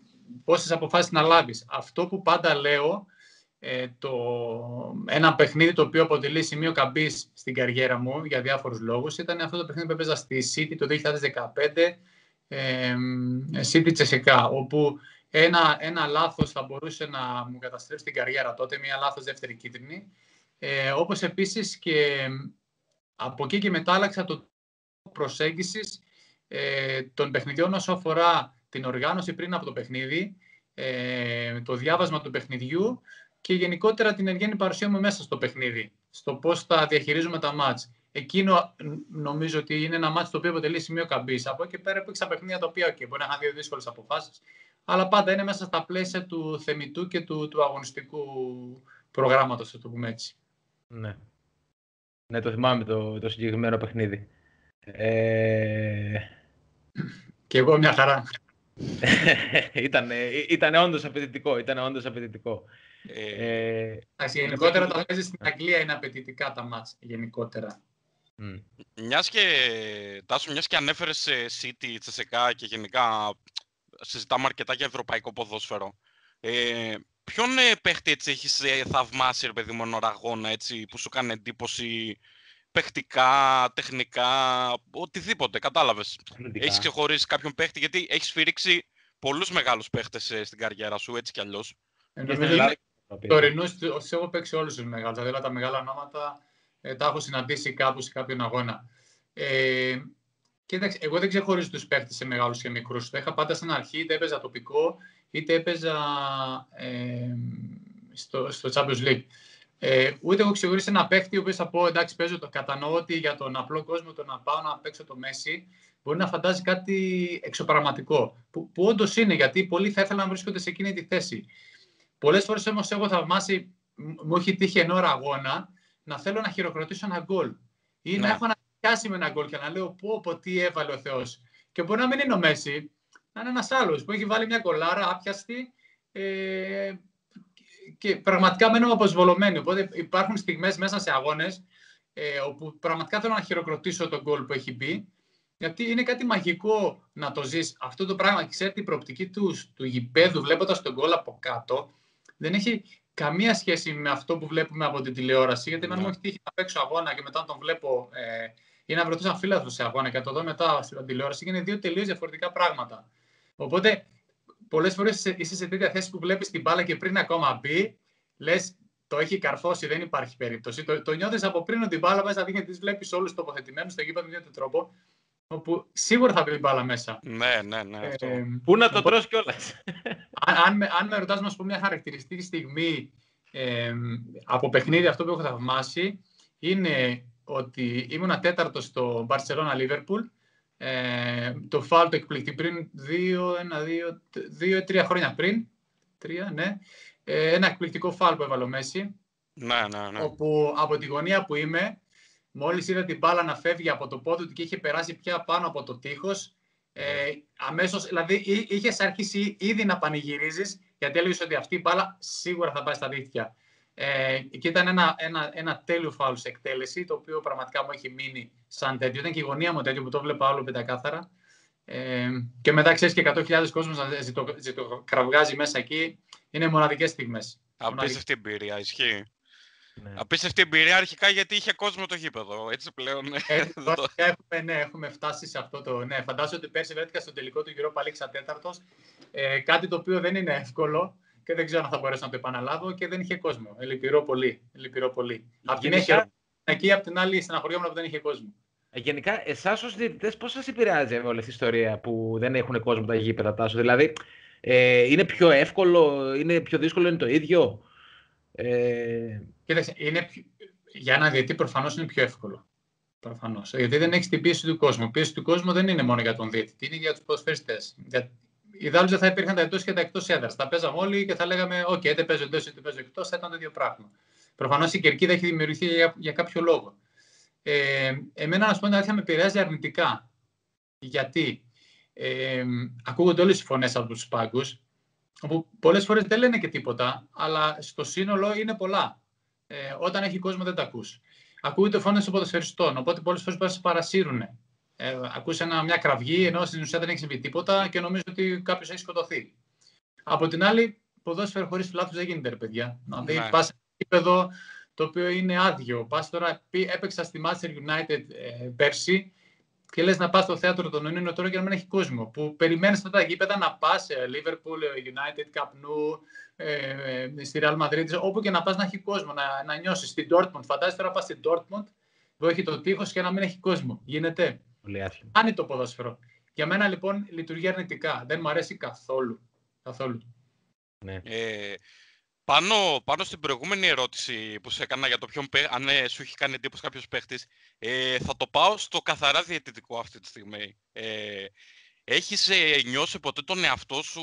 [SPEAKER 2] πόσες αποφάσεις να λάβεις. Αυτό που πάντα λέω, ε, το, ένα παιχνίδι το οποίο αποτελεί σημείο καμπής στην καριέρα μου για διάφορους λόγους, ήταν αυτό το παιχνίδι που έπαιζα στη City το 2015, ε, City Τσεσεκά, όπου ένα, ένα λάθος θα μπορούσε να μου καταστρέψει την καριέρα τότε, μια λάθος δεύτερη κίτρινη. Ε, όπως επίσης και από εκεί και μετά άλλαξα το προσέγγισης ε, των παιχνιδιών όσο αφορά την οργάνωση πριν από το παιχνίδι, ε, το διάβασμα του παιχνιδιού και γενικότερα την εργένη παρουσία μου μέσα στο παιχνίδι, στο πώς θα διαχειρίζουμε τα μάτς. Εκείνο νομίζω ότι είναι ένα μάτι το οποίο αποτελεί σημείο καμπής. Από εκεί πέρα υπήρξαν παιχνίδια τα οποία okay, μπορεί να είχαν δύο δύσκολες αποφάσεις, αλλά πάντα είναι μέσα στα πλαίσια του θεμητού και του, του αγωνιστικού προγράμματος, θα το πούμε έτσι.
[SPEAKER 1] Ναι. Ναι, το θυμάμαι το, το συγκεκριμένο παιχνίδι. Ε...
[SPEAKER 2] Και εγώ μια χαρά.
[SPEAKER 1] ήταν, ήταν όντως απαιτητικό, ήταν όντως απαιτητικό.
[SPEAKER 2] Ε, γενικότερα τα παίζεις στην Αγγλία είναι απαιτητικά τα μάτς, γενικότερα.
[SPEAKER 3] Mm. Μιας και, Τάσο, μιας και ανέφερες City, Τσεσεκά και γενικά συζητάμε αρκετά για ευρωπαϊκό ποδόσφαιρο. Ε, ποιον ε, παίχτη έτσι έχεις ε, θαυμάσει, ρε παιδί μου, αγώνα, έτσι, που σου κάνει εντύπωση παιχτικά, τεχνικά, οτιδήποτε, κατάλαβες. Έχεις ξεχωρίσει κάποιον παίχτη, γιατί έχεις φυρίξει πολλούς μεγάλους παίχτες ε, στην καριέρα σου, έτσι κι αλλιώς.
[SPEAKER 2] Το Ρινούς, έχω παίξει όλους τους μεγάλους, δηλαδή τα μεγάλα ονόματα ε, τα έχω συναντήσει κάπου σε κάποιον αγώνα. Ε, κοίταξε, εγώ δεν ξεχωρίζω τους παίχτε σε μεγάλους και μικρούς. Το είχα πάντα στην αρχή, είτε έπαιζα τοπικό, είτε έπαιζα ε, στο, στο Champions League. Ε, ούτε εγώ ξεχωρίζω ένα παίχτη, ο οποίος θα πω εντάξει, παίζω το κατανοώ ότι για τον απλό κόσμο το να πάω να παίξω το Μέση μπορεί να φαντάζει κάτι εξωπραγματικό. Που, που όντως είναι, γιατί πολλοί θα ήθελαν να βρίσκονται σε εκείνη τη θέση. Πολλές φορές όμως έχω θαυμάσει, μου έχει τύχει εν ώρα αγώνα, να θέλω να χειροκροτήσω ένα γκολ. Ή να ναι. έχω να πιάσει με ένα γκολ και να λέω πω, πω τι έβαλε ο Θεός. Και μπορεί να μην είναι ο Μέση, να είναι ένας άλλος που έχει βάλει μια γκολάρα άπιαστη ε, και πραγματικά μένω αποσβολωμένοι. Οπότε υπάρχουν στιγμές μέσα σε αγώνες ε, όπου πραγματικά θέλω να χειροκροτήσω τον γκολ που έχει μπει. Γιατί είναι κάτι μαγικό να το ζεις αυτό το πράγμα. Ξέρετε, η προοπτική τους, του γηπέδου βλέποντας τον γκολ από κάτω δεν έχει καμία σχέση με αυτό που βλέπουμε από την τηλεόραση. Γιατί εμένα μου έχει τύχει να παίξω αγώνα και μετά να τον βλέπω ε, ή να βρεθώ σαν φίλο σε αγώνα και να το δω μετά στην τηλεόραση. είναι δύο τελείως διαφορετικά πράγματα. Οπότε, πολλές φορές είσαι σε τέτοια θέση που βλέπεις την μπάλα και πριν ακόμα μπει, λες το έχει καρφώσει, δεν υπάρχει περίπτωση. Το, το νιώθεις από πριν ότι την μπάλα μέσα, γιατί τις βλέπεις όλους τοποθετημένους στο γήπεδο με τέτοιο τρόπο όπου σίγουρα θα μπει μπάλα μέσα.
[SPEAKER 3] Ναι, ναι, ναι.
[SPEAKER 1] Ε, Πού να το τρως κιόλας;
[SPEAKER 2] αν, αν, με, αν με ρωτάς να σου πω μια χαρακτηριστική στιγμή ε, από παιχνίδι αυτό που έχω θαυμάσει είναι ότι ήμουν τέταρτος στο Barcelona Liverpool ε, το φάλ το εκπληκτή πριν δύο, ένα, δύο, δύο, τρία χρόνια πριν τρία, ναι ε, ένα εκπληκτικό φάλ που έβαλε ο Μέση
[SPEAKER 3] ναι, ναι, ναι.
[SPEAKER 2] όπου από τη γωνία που είμαι Μόλις είδε την μπάλα να φεύγει από το πόδι του και είχε περάσει πια πάνω από το τείχος, ε, αμέσως, δηλαδή είχες αρχίσει ήδη να πανηγυρίζεις, γιατί έλεγες ότι αυτή η μπάλα σίγουρα θα πάει στα δίχτυα. Ε, και ήταν ένα, ένα, ένα τέλειο φάουλ σε εκτέλεση, το οποίο πραγματικά μου έχει μείνει σαν τέτοιο. Ήταν και η γωνία μου τέτοιο που το βλέπα όλο πεντακάθαρα. Ε, και μετά ξέρεις και 100.000 κόσμος να ζητοκραυγάζει μέσα εκεί. Είναι μοναδικές στιγμές.
[SPEAKER 3] Απίστευτη εμπειρία, ισχύει. Ναι. Απίστευτη εμπειρία αρχικά γιατί είχε κόσμο το γήπεδο. Έτσι πλέον.
[SPEAKER 2] Ε, έχουμε, ναι, έχουμε φτάσει σε αυτό το. Ναι, φαντάζομαι ότι πέρσι βρέθηκα στο τελικό του Europa League τέταρτος. Ε, κάτι το οποίο δεν είναι εύκολο και δεν ξέρω αν θα μπορέσω να το επαναλάβω και δεν είχε κόσμο. Ε, λυπηρό πολύ. Λυπηρό πολύ. Απ' την έχει εκεί, απ' την άλλη στεναχωριόμουν που δεν είχε κόσμο.
[SPEAKER 1] Ε, γενικά, εσάς ως διαιτητές, πώς σας επηρεάζει όλη αυτή η ιστορία που δεν έχουν κόσμο τα γήπεδα τάσου. Δηλαδή, ε, είναι πιο εύκολο, είναι πιο δύσκολο, είναι το ίδιο;
[SPEAKER 2] Ε... Κοίταξε, είναι, για ένα διαιτή προφανώς είναι πιο εύκολο. Προφανώς. Γιατί δεν έχεις την πίεση του κόσμου. Η πίεση του κόσμου δεν είναι μόνο για τον διαιτητή, είναι για τους ποδοσφαιριστές. Για... Ιδάλω δεν θα υπήρχαν τα εντός και τα εκτός έδρας. Τα παίζαμε όλοι και θα λέγαμε: OK, είτε παίζω εντός είτε παίζω εκτός, θα ήταν το ίδιο πράγμα. Προφανώς η κερκίδα έχει δημιουργηθεί για, για κάποιο λόγο. Ε, εμένα, να σου πω την αλήθεια, με επηρεάζει αρνητικά. Γιατί ε, ακούγονται όλες οι φωνές από τους πάγκους όπου πολλές φορές δεν λένε και τίποτα, αλλά στο σύνολο είναι πολλά. Ε, όταν έχει κόσμο δεν τα ακούς. Ακούγεται φωνές των ποδοσφαιριστών, οπότε πολλές φορές μπορείς να σε παρασύρουν. Ε, ακούς ένα, μια κραυγή, ενώ στην ουσία δεν έχεις συμβεί τίποτα και νομίζω ότι κάποιος έχει σκοτωθεί. Από την άλλη, ποδόσφαιρο χωρίς λάθο δεν γίνεται, ρε παιδιά. Δηλαδή, ναι. πας σε ένα το οποίο είναι άδειο. Πας τώρα, έπαιξα στη Manchester United ε, πέρσι και λες να πας στο θέατρο των Ιούνιο τώρα και να μην έχει κόσμο. Που περιμένεις αυτά τα γήπεδα να πας σε Liverpool, United, Cup Nou, ε, στη Real Madrid, όπου και να πας να έχει κόσμο, να, να νιώσεις. Στην Dortmund, φαντάζεσαι τώρα πας στην Dortmund που έχει το τείχος και να μην έχει κόσμο. Γίνεται. Κάνει το ποδόσφαιρο. Για μένα λοιπόν λειτουργεί αρνητικά. Δεν μου αρέσει καθόλου. καθόλου.
[SPEAKER 3] Ναι. Ε, πάνω, πάνω στην προηγούμενη ερώτηση που σε έκανα για το ποιον αν ε, σου έχει κάνει εντύπωση κάποιος παίχτης, ε, θα το πάω στο καθαρά διαιτητικό αυτή τη στιγμή. Ε, έχεις ε, νιώσει ποτέ τον εαυτό σου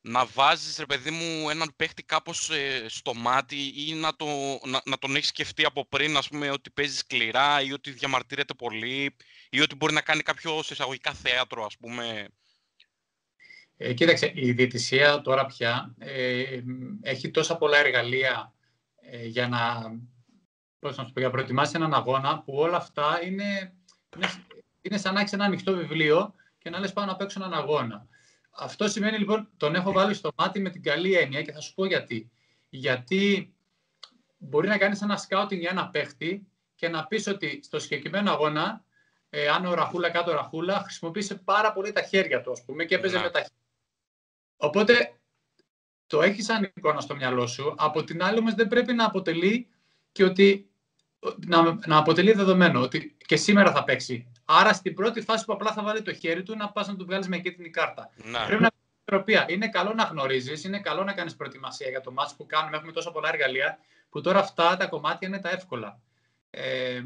[SPEAKER 3] να βάζεις, ρε παιδί μου, έναν παίχτη κάπως ε, στο μάτι ή να, το, να, να τον έχεις σκεφτεί από πριν, ας πούμε, ότι παίζεις σκληρά ή ότι διαμαρτύρεται πολύ ή ότι μπορεί να κάνει κάποιο εισαγωγικά θέατρο, ας πούμε.
[SPEAKER 2] Ε, κοίταξε, η διαιτησία τώρα πια ε, έχει τόσα πολλά εργαλεία ε, για να, πώς να σου πω, για προετοιμάσεις έναν αγώνα που όλα αυτά είναι, είναι, είναι σαν να έχεις ένα ανοιχτό βιβλίο και να λες πάω να παίξω έναν αγώνα. Αυτό σημαίνει λοιπόν, τον έχω βάλει στο μάτι με την καλή έννοια και θα σου πω γιατί. Γιατί μπορεί να κάνεις ένα σκάουτινγκ για ένα παίχτη και να πεις ότι στο συγκεκριμένο αγώνα, ε, αν ο Ραχούλα κάτω Ραχούλα, χρησιμοποίησε πάρα πολύ τα χέρια του, ας πούμε, και έπαιζε ναι. με τα χέρια. Οπότε, το έχεις σαν εικόνα στο μυαλό σου. Από την άλλη, όμως, δεν πρέπει να αποτελεί και ότι να, να αποτελεί δεδομένο ότι και σήμερα θα παίξει. Άρα στην πρώτη φάση που απλά θα βάλει το χέρι του να πας να του βγάλεις με κίτρινη κάρτα. Να. Πρέπει να ισορροπία. Είναι καλό να γνωρίζεις, είναι καλό να κάνεις προετοιμασία για το μάτσο που κάνουμε. Έχουμε τόσα πολλά εργαλεία που τώρα αυτά τα κομμάτια είναι τα εύκολα. Ε,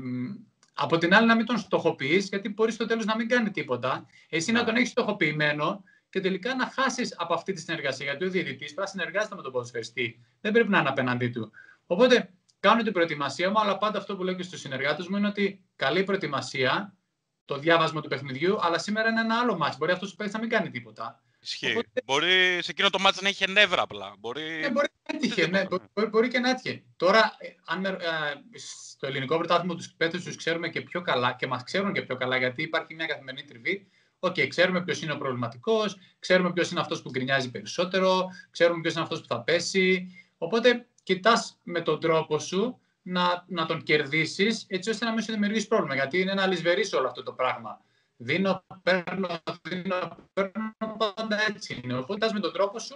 [SPEAKER 2] από την άλλη, να μην τον στοχοποιείς, γιατί μπορεί στο τέλος να μην κάνει τίποτα. Εσύ να, να τον έχεις στοχοποιημένο και τελικά να χάσεις από αυτή τη συνεργασία. Γιατί ο διαιτητής πρέπει να συνεργάζεται με τον ποδοσφαιριστή. Δεν πρέπει να είναι απέναντί του. Οπότε κάνω την προετοιμασία μου, αλλά πάντα αυτό που λέω και στους συνεργάτες μου είναι ότι καλή προετοιμασία, το διάβασμα του παιχνιδιού, αλλά σήμερα είναι ένα άλλο ματς. Μπορεί αυτός ο παίκτης να μην κάνει τίποτα.
[SPEAKER 3] Ισχύει. Οπότε... Μπορεί σε εκείνο το ματς να είχε νεύρα απλά. Μπορεί,
[SPEAKER 2] ναι, μπορεί, να έτυχε, ναι, μπορεί, μπορεί, και να έτυχε. Τώρα, ε, αν, ε, στο ελληνικό πρωτάθλημα τους παίκτες τους ξέρουμε και πιο καλά και μας ξέρουν και πιο καλά γιατί υπάρχει μια καθημερινή τριβή. OK, okay, ξέρουμε ποιος είναι ο προβληματικός, ξέρουμε ποιος είναι αυτός που γκρινιάζει περισσότερο, ξέρουμε ποιος είναι αυτός που θα πέσει. Οπότε κοιτάς με τον τρόπο σου να, να τον κερδίσεις, έτσι ώστε να μην σου δημιουργήσει πρόβλημα. Γιατί είναι ένα αλισβερίσι όλο αυτό το πράγμα. Δίνω, παίρνω, δίνω, παίρνω, πάντα έτσι είναι. Οπότε με τον τρόπο σου,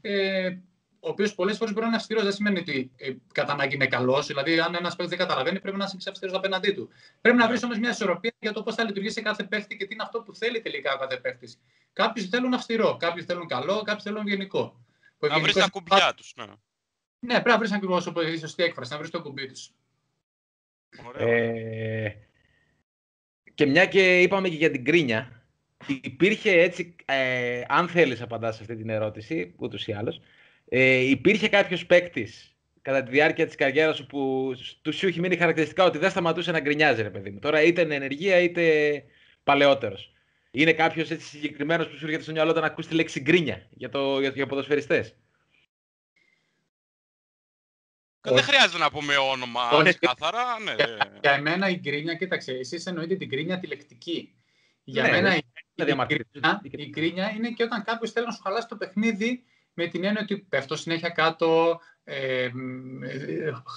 [SPEAKER 2] ε, ο οποίος πολλές φορές μπορεί να είναι αυστηρός. Δεν σημαίνει ότι ε, κατά ανάγκη είναι καλός. Δηλαδή, αν ένας παίκτης δεν καταλαβαίνει, πρέπει να είσαι αυστηρός απέναντί του. Πρέπει να βρεις όμως μια ισορροπία για το πώς θα λειτουργήσει σε κάθε παίκτη και τι είναι αυτό που θέλει τελικά ο κάθε παίκτης. Κάποιοι θέλουν αυστηρό, κάποιοι θέλουν καλό, κάποιοι θέλουν γενικό.
[SPEAKER 3] Να βρεις τα κουμπιά τους. Ναι.
[SPEAKER 2] Ναι, πρέπει να βρεις ακριβώς όπω η σωστή έκφραση, να βρεις το κουμπί τους.
[SPEAKER 1] Ε, και μια και είπαμε και για την κρίνια, υπήρχε έτσι, ε, αν θέλεις απαντάς σε αυτή την ερώτηση, ούτως ή άλλως, ε, υπήρχε κάποιος παίκτης κατά τη διάρκεια της καριέρας σου που του σου έχει μείνει χαρακτηριστικά ότι δεν σταματούσε να γκρινιάζει, ρε παιδί μου. Τώρα είτε είναι ενεργεία είτε παλαιότερος. Είναι κάποιος έτσι συγκεκριμένος που σου έρχεται στο μυαλό όταν ακούσει τη λέξη γκρίνια για, το, για, για ποδοσφαιριστές.
[SPEAKER 3] Δεν χρειάζεται να πούμε όνομα Όχι. καθαρά. Ναι.
[SPEAKER 2] Για, για εμένα η γκρίνια, κοίταξε, εσείς εννοείτε την γκρίνια τη λεκτική. Για ναι, μένα η, η, γκρίνια, η γκρίνια είναι και όταν κάποιος θέλει να σου χαλάσει το παιχνίδι με την έννοια ότι πέφτω συνέχεια κάτω, ε,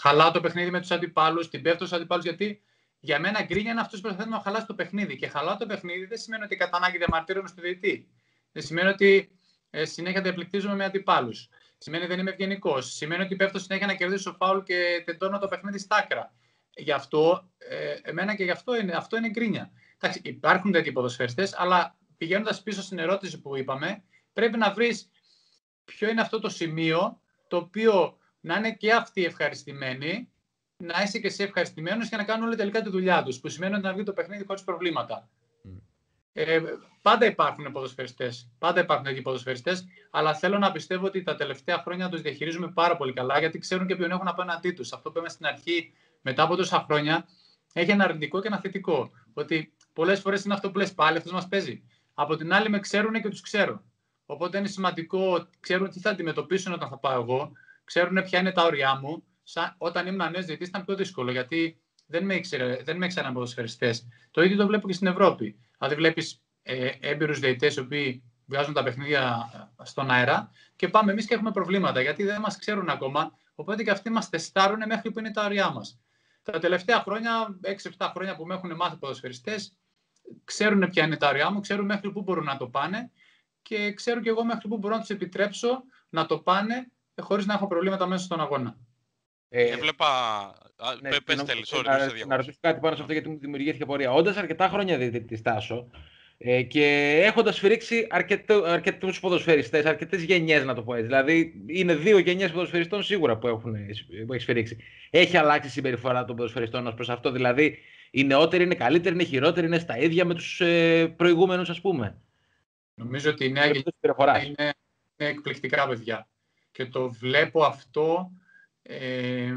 [SPEAKER 2] χαλάω το παιχνίδι με τους αντιπάλους, την πέφτω στους αντιπάλους. Γιατί για μένα γκρίνια είναι αυτός που προσπαθεί να χαλάσει το παιχνίδι. Και χαλάω το παιχνίδι δεν σημαίνει ότι κατά ανάγκη διαμαρτύρομαι στο διαιτή. Δεν σημαίνει ότι ε, συνέχεια διαπληκτίζομαι με αντιπάλους. Σημαίνει δεν είμαι ευγενικός. Σημαίνει ότι πέφτω συνέχεια να κερδίσω φάουλ και τεντώνω το παιχνίδι στα άκρα. Γι' αυτό, ε, εμένα και γι' αυτό είναι, αυτό είναι γκρίνια. Εντάξει, υπάρχουν τέτοιοι ποδοσφαιριστές, αλλά πηγαίνοντας πίσω στην ερώτηση που είπαμε, πρέπει να βρεις ποιο είναι αυτό το σημείο το οποίο να είναι και αυτοί ευχαριστημένοι, να είσαι και εσύ ευχαριστημένος και να κάνουν όλοι τελικά τη δουλειά τους. Που σημαίνει ότι να βγει το παιχνίδι χωρίς προβλήματα. Ε, πάντα υπάρχουν ποδοσφαιριστές. Πάντα υπάρχουν τέτοιοι ποδοσφαιριστές. Αλλά θέλω να πιστεύω ότι τα τελευταία χρόνια τους διαχειρίζουμε πάρα πολύ καλά γιατί ξέρουν και ποιον έχουν απέναντί τους. Αυτό που είπαμε στην αρχή, μετά από τόσα χρόνια, έχει ένα αρνητικό και ένα θετικό. Ότι πολλές φορές είναι αυτό που λες πάλι, αυτός μας παίζει. Από την άλλη, με ξέρουν και τους ξέρω. Οπότε είναι σημαντικό, ξέρουν τι θα αντιμετωπίσουν όταν θα πάω εγώ, ξέρουν ποια είναι τα όρια μου. Σαν, όταν ήμουν νέος διαιτητή ήταν πιο δύσκολο γιατί δεν με, ήξερε, δεν με ήξεραν ποδοσφαιριστές. Το ίδιο το βλέπω και στην Ευρώπη. Δηλαδή, βλέπεις ε, έμπειρους διαιτητές οι οποίοι βγάζουν τα παιχνίδια ε, στον αέρα και πάμε εμείς και έχουμε προβλήματα γιατί δεν μας ξέρουν ακόμα. Οπότε και αυτοί μας τεστάρουν μέχρι που είναι τα ωριά μας. Τα τελευταία χρόνια, 6-7 χρόνια που με έχουν μάθει ποδοσφαιριστές, ξέρουν ποια είναι τα ωριά μου, ξέρουν μέχρι πού μπορούν να το πάνε και ξέρω και εγώ μέχρι πού μπορώ να τους επιτρέψω να το πάνε χωρίς να έχω προβλήματα μέσα στον αγώνα.
[SPEAKER 3] Ε, Έβλεπα. Ναι, πες
[SPEAKER 1] να, να ρωτήσω κάτι πάνω σε αυτό γιατί μου δημιουργήθηκε πορεία. Όντας αρκετά χρόνια τη Τάσο ε, και έχοντας σφυρίξει αρκετού ποδοσφαιριστές, αρκετές γενιές να το πω έτσι. Δηλαδή είναι δύο γενιές ποδοσφαιριστών σίγουρα που, έχουν, που έχει σφυρίξει. Έχει αλλάξει η συμπεριφορά των ποδοσφαιριστών ως προς αυτό. Δηλαδή οι νεότεροι είναι καλύτεροι, είναι χειρότεροι, είναι στα ίδια με τους ε, προηγούμενους, ας πούμε.
[SPEAKER 2] Νομίζω ότι η νέα γενιά είναι, είναι εκπληκτικά παιδιά. Και το βλέπω αυτό ε,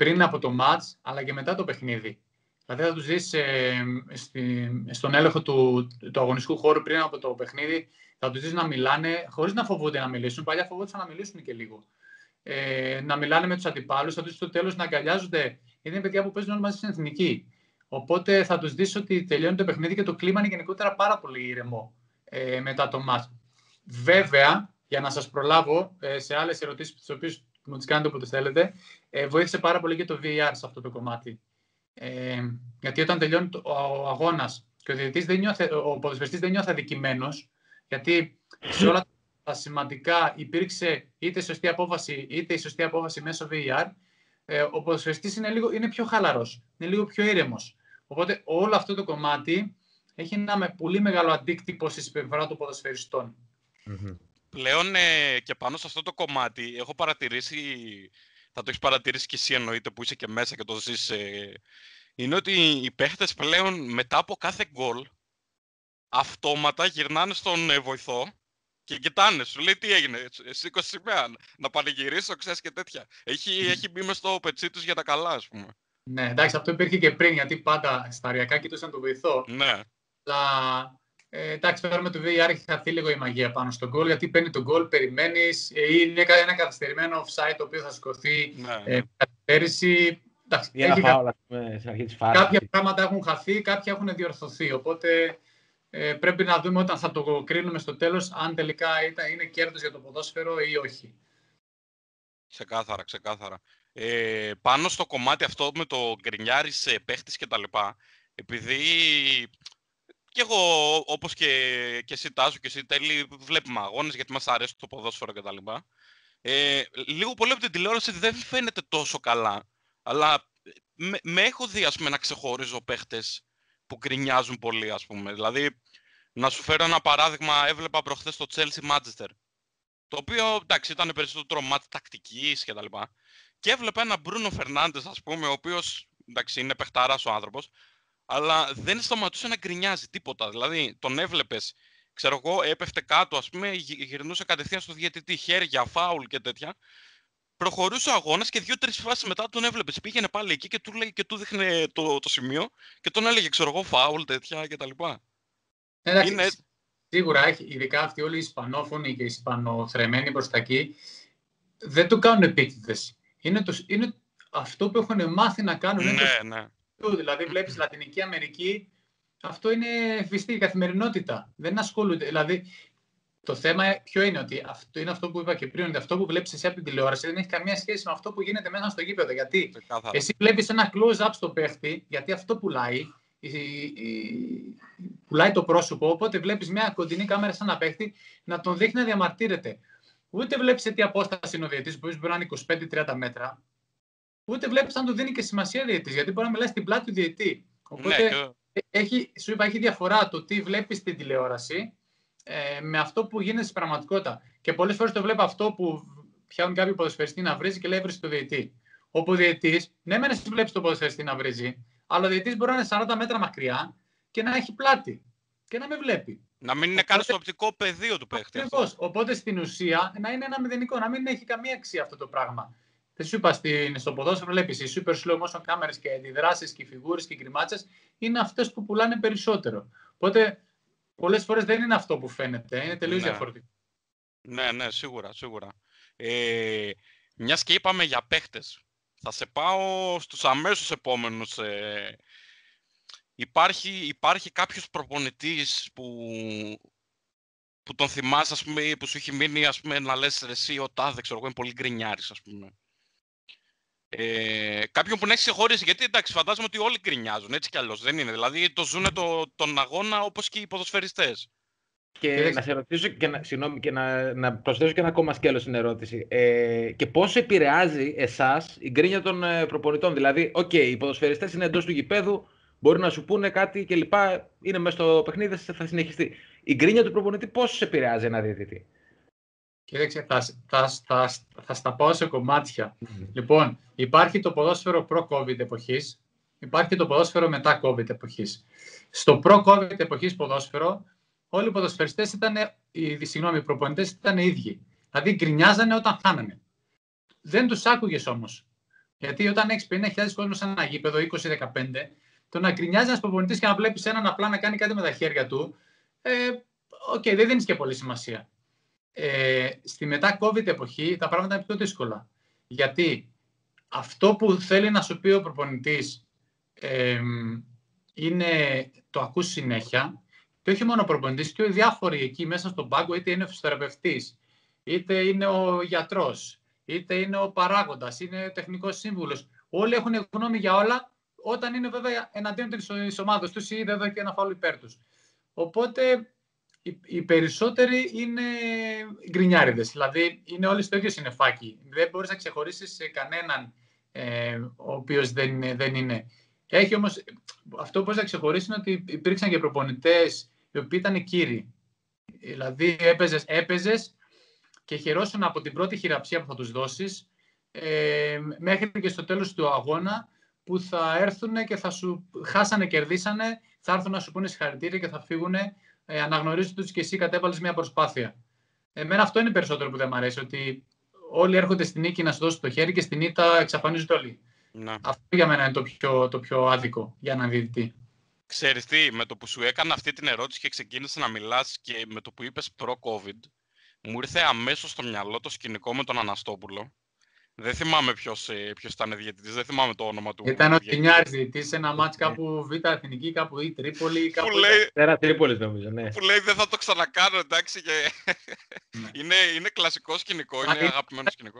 [SPEAKER 2] πριν από το μάτς, αλλά και μετά το παιχνίδι. Δηλαδή θα τους δεις ε, στον έλεγχο του, του αγωνιστικού χώρου πριν από το παιχνίδι, θα τους δεις να μιλάνε, χωρίς να φοβούνται να μιλήσουν. Παλιά φοβόντουσαν να μιλήσουν και λίγο. Ε, να μιλάνε με τους αντιπάλους, θα τους δεις στο τέλος να αγκαλιάζονται. Είναι παιδιά που παίζουν όλοι μαζί στην εθνική. Οπότε θα τους δεις ότι τελειώνει το παιχνίδι και το κλίμα είναι γενικότερα πάρα πολύ ήρεμο ε, μετά το μάτς. Βέβαια, για να σας προλάβω ε, σε άλλες ερωτήσεις τις οποίες μου τις κάνετε όποτε θέλετε, ε, βοήθησε πάρα πολύ και το VAR σε αυτό το κομμάτι. Ε, γιατί όταν τελειώνει ο, ο αγώνας και ο, δεν νιώθε, ο ποδοσφαιριστής δεν νιώθει αδικημένος, γιατί σε όλα τα σημαντικά υπήρξε είτε σωστή απόφαση είτε η σωστή απόφαση μέσω VAR, ε, ο ποδοσφαιριστής είναι, λίγο, είναι πιο χαλαρός, είναι λίγο πιο ήρεμος. Οπότε όλο αυτό το κομμάτι έχει ένα με πολύ μεγάλο αντίκτυπο στη συμπεριφορά των ποδοσφαιριστών.
[SPEAKER 3] Mm-hmm. Πλέον ε, και πάνω σε αυτό το κομμάτι έχω παρατηρήσει, θα το έχεις παρατηρήσει και εσύ εννοείται που είσαι και μέσα και το ζεις, ε, είναι ότι οι παίχτες πλέον μετά από κάθε γκολ αυτόματα γυρνάνε στον ε, βοηθό και κοιτάνε, σου λέει τι έγινε, σήκω σημαία, να πανηγυρίσω, ξέρεις και τέτοια. Έχει, έχει μπει μες στο πετσί τους για τα καλά, ας πούμε.
[SPEAKER 2] Ναι, εντάξει, αυτό υπήρχε και πριν, γιατί πάντα σταριακά κοιτούσαν τον βοηθό.
[SPEAKER 3] Ναι.
[SPEAKER 2] Αλλά ε, εντάξει, τώρα με το VR έχει χαθεί λίγο η μαγεία πάνω στον γκολ, γιατί παίρνει τον γκολ, περιμένεις. Ε, είναι ένα καθυστερημένο offside το οποίο θα σηκωθεί ναι. ε, καθυστέρηση. Εντάξει,
[SPEAKER 1] έχει φάουλα,
[SPEAKER 2] Κάποια πράγματα έχουν χαθεί, κάποια έχουν διορθωθεί. Οπότε ε, πρέπει να δούμε όταν θα το κρίνουμε στο τέλος αν τελικά είναι κέρδος για το ποδόσφαιρο ή όχι.
[SPEAKER 3] Ξεκάθαρα, ξεκάθαρα. Ε, πάνω στο κομμάτι αυτό με το γκρινιάρι σε παίχτης και τα λοιπά, επειδή και εγώ, όπως και, και εσύ Τάσο και εσύ Τέλη, βλέπουμε αγώνες γιατί μας αρέσει το ποδόσφαιρο κτλ. Ε, λίγο πολύ από την τηλεόραση δεν φαίνεται τόσο καλά. Αλλά με, με έχω δει ας πούμε, να ξεχωρίζω παίχτες που γκρινιάζουν πολύ, ας πούμε. Δηλαδή, να σου φέρω ένα παράδειγμα, έβλεπα προχθές το Chelsea Manchester. Το οποίο, εντάξει, ήταν περισσότερο μάτι τακτικής και τα λοιπά. Και έβλεπα ένα Μπρούνο Φερνάντε, ας πούμε, ο οποίος εντάξει, είναι παιχταράς ο άνθρωπος, αλλά δεν σταματούσε να γκρινιάζει τίποτα. Δηλαδή, τον έβλεπες, ξέρω εγώ, έπεφτε κάτω, ας πούμε, γυρνούσε κατευθείαν στο διαιτητή, χέρια, φάουλ και τέτοια. Προχωρούσε ο αγώνας και δύο-τρεις φάσεις μετά τον έβλεπες. Πήγαινε πάλι εκεί και του, λέει, και του δείχνε το, το σημείο και τον έλεγε, ξέρω εγώ, φάουλ, τέτοια κτλ.
[SPEAKER 2] Εντάξει, είναι... Σίγουρα, ειδικά αυτοί όλοι οι Ισπανόφωνοι και οι Ισπανοθρεμένοι προς τα εκεί, δεν το κάνουν επίτηδες. Είναι, είναι αυτό που έχουν μάθει να κάνουν.
[SPEAKER 3] Ναι, ναι.
[SPEAKER 2] Δηλαδή, βλέπεις Λατινική Αμερική, αυτό είναι φυστή καθημερινότητα. Δεν ασχολούνται. Δηλαδή, το θέμα ποιο είναι ότι αυτό είναι αυτό που είπα και πριν, ότι αυτό που βλέπεις εσύ από την τηλεόραση δεν έχει καμία σχέση με αυτό που γίνεται μέσα στο γήπεδο. Γιατί εσύ βλέπεις ένα close-up στο παίχτη, γιατί αυτό πουλάει, πουλάει το πρόσωπο. Οπότε βλέπεις μια κοντινή κάμερα σαν ένα παίχτη να τον δείχνει να διαμαρτύρεται. Ούτε βλέπεις σε τι απόσταση είναι ο διαιτή, που μπορεί να είναι 25-30 μέτρα ούτε βλέπεις αν του δίνει και σημασία διαιτής. Γιατί μπορεί να μιλάει στην πλάτη του διαιτή. Οπότε ναι, έχει, σου είπα, έχει διαφορά το τι βλέπεις στην τηλεόραση ε, με αυτό που γίνεται στην πραγματικότητα. Και πολλές φορές το βλέπω αυτό που πιάνουν κάποιοι ποδοσφαιριστή να βρίζει και λέει βρει το διαιτή. Όπου ο διαιτής, ναι, μεν εσύ βλέπεις τον ποδοσφαιριστή να βρίζει, αλλά ο διαιτής μπορεί να είναι 40 μέτρα μακριά και να έχει πλάτη και να με βλέπει.
[SPEAKER 3] Να μην είναι καν στο οπτικό πεδίο του παίχτη. Ακριβώς.
[SPEAKER 2] Οπότε στην ουσία να είναι ένα μηδενικό, να μην έχει καμία αξία αυτό το πράγμα. Δεν σου είπα στο ποδόσφαιρο, βλέπεις οι super slow motion κάμερες και αντιδράσεις και φιγούρες και γκριμάτσε είναι αυτές που πουλάνε περισσότερο. Οπότε πολλές φορές δεν είναι αυτό που φαίνεται, είναι τελείως ναι. διαφορετικό.
[SPEAKER 3] Ναι, ναι, σίγουρα, σίγουρα. Ε, Μιας και είπαμε για παίχτες, Θα σε πάω στους αμέσως επόμενους. Ε, υπάρχει, υπάρχει κάποιος προπονητής που, που τον θυμάσαι, ας πούμε, που σου έχει μείνει, ας πούμε, να λες εσύ ο τάδε, ξέρω εγώ, είναι πολύ γκρινιάρης, ας πούμε. Ε, κάποιον που να έχει ξεχωρίσει, γιατί εντάξει, φαντάζομαι ότι όλοι γκρινιάζουν, έτσι κι αλλιώς, δεν είναι. Δηλαδή, το ζουν το, τον αγώνα όπως και οι ποδοσφαιριστές.
[SPEAKER 1] Και να σε ρωτήσω και, να, συγγνώμη, και να, να προσθέσω και ένα ακόμα σκέλος στην ερώτηση. Ε, και πώς επηρεάζει εσάς η γκρίνια των ε, προπονητών; Δηλαδή, OK, okay, οι ποδοσφαιριστές είναι εντός του γηπέδου, μπορεί να σου πούνε κάτι κλπ. Είναι μέσα στο παιχνίδι, θα συνεχιστεί. Η γκρίνια του προπονητή πώς σε επηρεάζει ένα διαιτητή;
[SPEAKER 2] Κοίταξε, θα, θα, θα, θα στα πάω σε κομμάτια. Λοιπόν, υπάρχει το ποδόσφαιρο προ-COVID εποχής, υπάρχει το ποδόσφαιρο μετά COVID εποχής. Στο προ-COVID εποχής ποδόσφαιρο, όλοι οι ποδοσφαιριστές ήταν, οι, συγγνώμη, οι προπονητές ήταν οι ίδιοι. Δηλαδή γκρινιάζανε όταν χάνανε. Δεν τους άκουγες όμως. Γιατί όταν έχεις 50.000 κόσμος σε ένα γήπεδο 20-15, το να γκρινιάζει ένας προπονητής και να βλέπεις έναν απλά να κάνει κάτι με τα χέρια του, ε, OK, okay, δεν δίνεις και πολύ σημασία. Ε, στη μετά COVID εποχή τα πράγματα είναι πιο δύσκολα. Γιατί αυτό που θέλει να σου πει ο προπονητής ε, είναι το ακούς συνέχεια και όχι μόνο ο προπονητής και οι διάφοροι εκεί μέσα στον πάγκο είτε είναι ο φυσιοθεραπευτής, είτε είναι ο γιατρός, είτε είναι ο παράγοντας, είναι ο τεχνικός σύμβουλος. Όλοι έχουν γνώμη για όλα όταν είναι βέβαια εναντίον της ομάδας τους ή βέβαια και ένα φάουλ υπέρ τους. Οπότε οι, περισσότεροι είναι γκρινιάριδες. Δηλαδή είναι όλοι στο ίδιο συνεφάκι. Δεν μπορείς να ξεχωρίσεις κανέναν ε, ο οποίος δεν, δεν είναι. Έχει όμως, αυτό που μπορείς να ξεχωρίσεις είναι ότι υπήρξαν και προπονητές οι οποίοι ήταν κύριοι. Δηλαδή έπαιζες, έπαιζες και χαιρόσουν από την πρώτη χειραψία που θα τους δώσεις ε, μέχρι και στο τέλος του αγώνα που θα έρθουν και θα σου χάσανε, κερδίσανε, θα έρθουν να σου πούνε συγχαρητήρια και θα φύγουν ε, αναγνωρίζοντα ότι και εσύ κατέβαλες μια προσπάθεια. Εμένα αυτό είναι περισσότερο που δεν μου αρέσει, ότι όλοι έρχονται στην νίκη να σου δώσουν το χέρι και στην ήττα εξαφανίζονται όλοι. Να. Αυτό για μένα είναι το πιο, το πιο άδικο για να διδυτή.
[SPEAKER 3] Ξέρεις τι, με το που σου έκανα αυτή την ερώτηση και ξεκίνησε να μιλάς και με το που είπες προ-COVID, μου ήρθε αμέσως στο μυαλό το σκηνικό με τον Αναστόπουλο δεν θυμάμαι ποιος ποιος ήταν διαιτητής, δεν θυμάμαι το όνομα του.
[SPEAKER 2] Ήταν ο Τινιάρη διαιτητής σε ένα μάτς κάπου Β' Εθνική, κάπου ή Τρίπολη. Κάπου... Που
[SPEAKER 1] λέει... Τρίπολης νομίζω, ναι.
[SPEAKER 3] Που λέει δεν θα το ξανακάνω, εντάξει. Και... Ναι. είναι, είναι κλασικό σκηνικό, είναι αγαπημένο σκηνικό.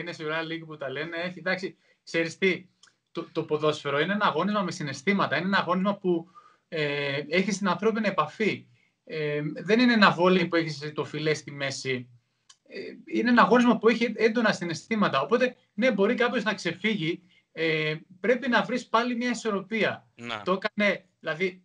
[SPEAKER 2] είναι σουρεάλ λίγοι που τα λένε. Έχει, εντάξει, ξέρεις τι, το, το ποδόσφαιρο είναι ένα αγώνισμα με συναισθήματα. Είναι ένα αγώνισμα που ε, έχεις την ανθρώπινη επαφή. Ε, δεν είναι ένα βόλιο που έχεις το φιλέ στη μέση ε, είναι ένα αγώνισμα που έχει έντονα συναισθήματα. Οπότε, ναι, μπορεί κάποιος να ξεφύγει. Ε, πρέπει να βρεις πάλι μια ισορροπία. Να. Το έκανε, δηλαδή,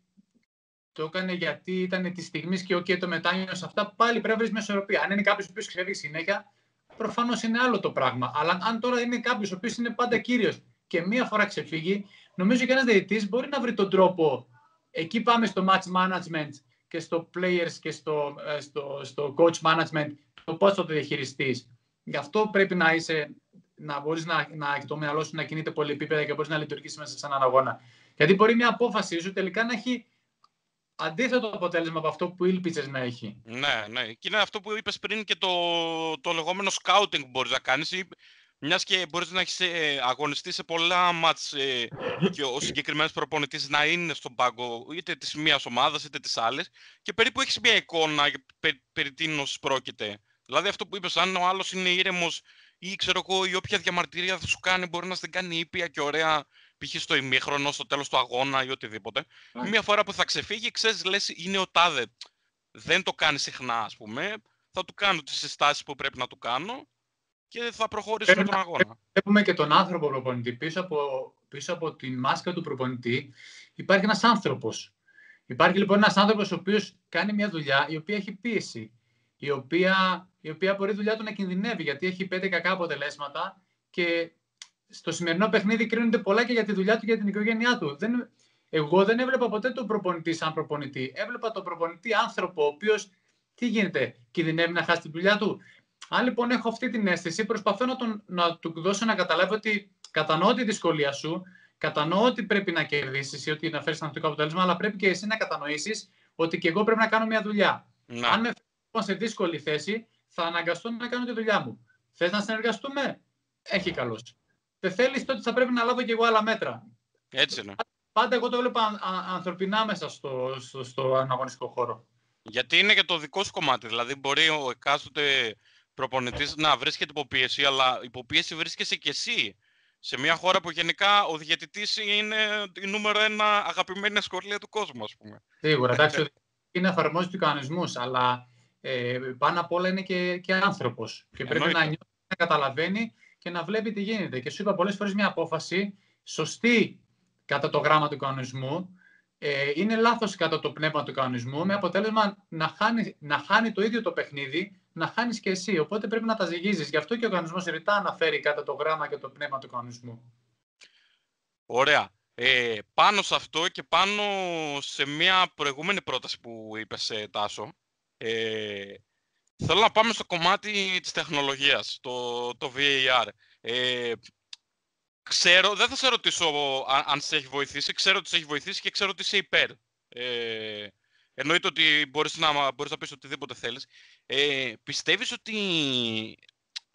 [SPEAKER 2] το έκανε γιατί ήταν της στιγμής και okay, το μετάνιωσε αυτά. Πάλι πρέπει να βρεις μια ισορροπία. Αν είναι κάποιος που ξεφύγει συνέχεια, προφανώς είναι άλλο το πράγμα. Αλλά αν τώρα είναι κάποιος ο οποίος είναι πάντα κύριος και μία φορά ξεφύγει, νομίζω και ένας διαιτητής μπορεί να βρει τον τρόπο. Εκεί πάμε στο match management και στο players και στο, ε, στο, στο coach management το πώς θα το διαχειριστείς. Γι' αυτό πρέπει να είσαι, να μπορείς να, να, το μυαλό σου να κινείται πολύ επίπεδα και μπορείς να λειτουργήσεις μέσα σε έναν αγώνα. Γιατί μπορεί μια απόφαση σου τελικά να έχει αντίθετο αποτέλεσμα από αυτό που ήλπιζες να έχει.
[SPEAKER 3] Ναι, ναι. Και είναι αυτό που είπες πριν και το, το λεγόμενο scouting που μπορείς να κάνεις. Μιας και μπορείς να έχεις ε, αγωνιστεί σε πολλά μάτς ε, και ο συγκεκριμένος προπονητής να είναι στον πάγκο είτε της μία ομάδας είτε της άλλης και περίπου έχεις μια εικόνα περί, περί τίνος πρόκειται. Δηλαδή αυτό που είπες, αν ο άλλος είναι ήρεμος ή ξέρω εγώ η όποια διαμαρτυρία θα σου κάνει μπορεί να στην κάνει ήπια και ωραία π.χ. στο ημίχρονο, στο τέλος του αγώνα ή οτιδήποτε. Yeah. Μία φορά που θα ξεφύγει, ξέρεις, λες είναι ο τάδε. Δεν το κάνει συχνά, ας πούμε. Θα του κάνω τις συστάσεις που πρέπει να του κάνω και θα προχωρήσουμε τον αγώνα.
[SPEAKER 2] Βλέπουμε και τον άνθρωπο προπονητή. Πίσω από, πίσω από τη μάσκα του προπονητή υπάρχει ένας άνθρωπος. Υπάρχει λοιπόν ένας άνθρωπος ο οποίος κάνει μια δουλειά η οποία έχει πίεση η οποία, η οποία μπορεί η δουλειά του να κινδυνεύει γιατί έχει πέντε κακά αποτελέσματα και στο σημερινό παιχνίδι κρίνονται πολλά και για τη δουλειά του και για την οικογένειά του. Δεν, εγώ δεν έβλεπα ποτέ τον προπονητή σαν προπονητή. Έβλεπα τον προπονητή άνθρωπο, ο οποίος τι γίνεται, κινδυνεύει να χάσει τη δουλειά του. Αν λοιπόν έχω αυτή την αίσθηση, προσπαθώ να, τον, να του δώσω να καταλάβει ότι κατανοώ τη δυσκολία σου, κατανοώ ότι πρέπει να κερδίσεις ή ότι να φέρεις ένα θετικό αποτέλεσμα, αλλά πρέπει και εσύ να κατανοήσεις ότι και εγώ πρέπει να κάνω μια δουλειά. Να. Αν με σε δύσκολη θέση, θα αναγκαστώ να κάνω τη δουλειά μου. Θες να συνεργαστούμε, έχει καλώ. δεν θέλεις, τότε θα πρέπει να λάβω και εγώ άλλα μέτρα.
[SPEAKER 3] Έτσι είναι.
[SPEAKER 2] Πάντα εγώ το βλέπω αν- αν- ανθρωπινά μέσα στο, στο, στο αναγωνιστικό χώρο.
[SPEAKER 3] Γιατί είναι και το δικό σου κομμάτι. Δηλαδή, μπορεί ο εκάστοτε προπονητής να βρίσκεται υποπίεση, αλλά υποπίεση βρίσκεσαι και εσύ. Σε μια χώρα που γενικά ο διαιτητής είναι η νούμερο ένα αγαπημένη ασχολία του κόσμου, ας πούμε.
[SPEAKER 2] Σίγουρα, εντάξει, ότι είναι εφαρμόζει του κανονισμούς, αλλά ε, πάνω απ' όλα είναι και, και άνθρωπος. Και πρέπει
[SPEAKER 3] Εννοείται.
[SPEAKER 2] να νιώθει, να καταλαβαίνει και να βλέπει τι γίνεται. Και σου είπα πολλές φορές μια απόφαση σωστή κατά το γράμμα του κανονισμού, ε, είναι λάθος κατά το πνεύμα του κανονισμού, με αποτέλεσμα να χάνει, να χάνει το ίδιο το παιχνίδι, να χάνεις και εσύ. Οπότε πρέπει να τα ζυγίζεις. Γι' αυτό και ο κανονισμός ρητά αναφέρει κατά το γράμμα και το πνεύμα του κανονισμού.
[SPEAKER 3] Ωραία. Ε, πάνω σε αυτό και πάνω σε μια προηγούμενη πρόταση που είπες, ε, Τάσο, ε, θέλω να πάμε στο κομμάτι της τεχνολογίας, το, το VAR. Ε, ξέρω, δεν θα σε ρωτήσω αν, αν σε έχει βοηθήσει, ξέρω ότι σε έχει βοηθήσει και ξέρω ότι είσαι υπέρ. Ε, εννοείται ότι μπορείς να, μπορείς να πεις οτιδήποτε θέλεις. Ε, πιστεύεις ότι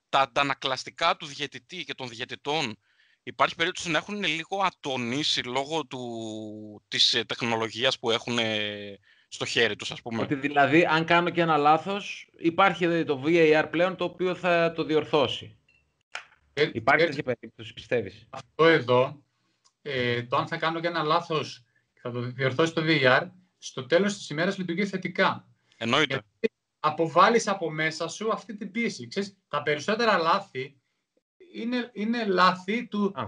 [SPEAKER 3] τα αντανακλαστικά του διαιτητή και των διαιτητών υπάρχει περίπτωση να έχουν λίγο ατονίσει λόγω του, της ε, τεχνολογίας που έχουν ε, στο χέρι τους, ας πούμε.
[SPEAKER 1] Ότι δηλαδή, αν κάνω και ένα λάθος, υπάρχει δηλαδή, το VAR πλέον το οποίο θα το διορθώσει.
[SPEAKER 2] Ε,
[SPEAKER 1] Υπάρχει
[SPEAKER 2] έτσι,
[SPEAKER 1] τέτοια περίπτωση, πιστεύεις;
[SPEAKER 2] αυτό εδώ, ε, το αν θα κάνω και ένα λάθος και θα το διορθώσει το VR, στο τέλος της ημέρας λειτουργεί θετικά.
[SPEAKER 3] Εννοείται.
[SPEAKER 2] Γιατί αποβάλλεις από μέσα σου αυτή την πίεση. Ξέρεις, τα περισσότερα λάθη είναι, είναι λάθη του
[SPEAKER 1] Α.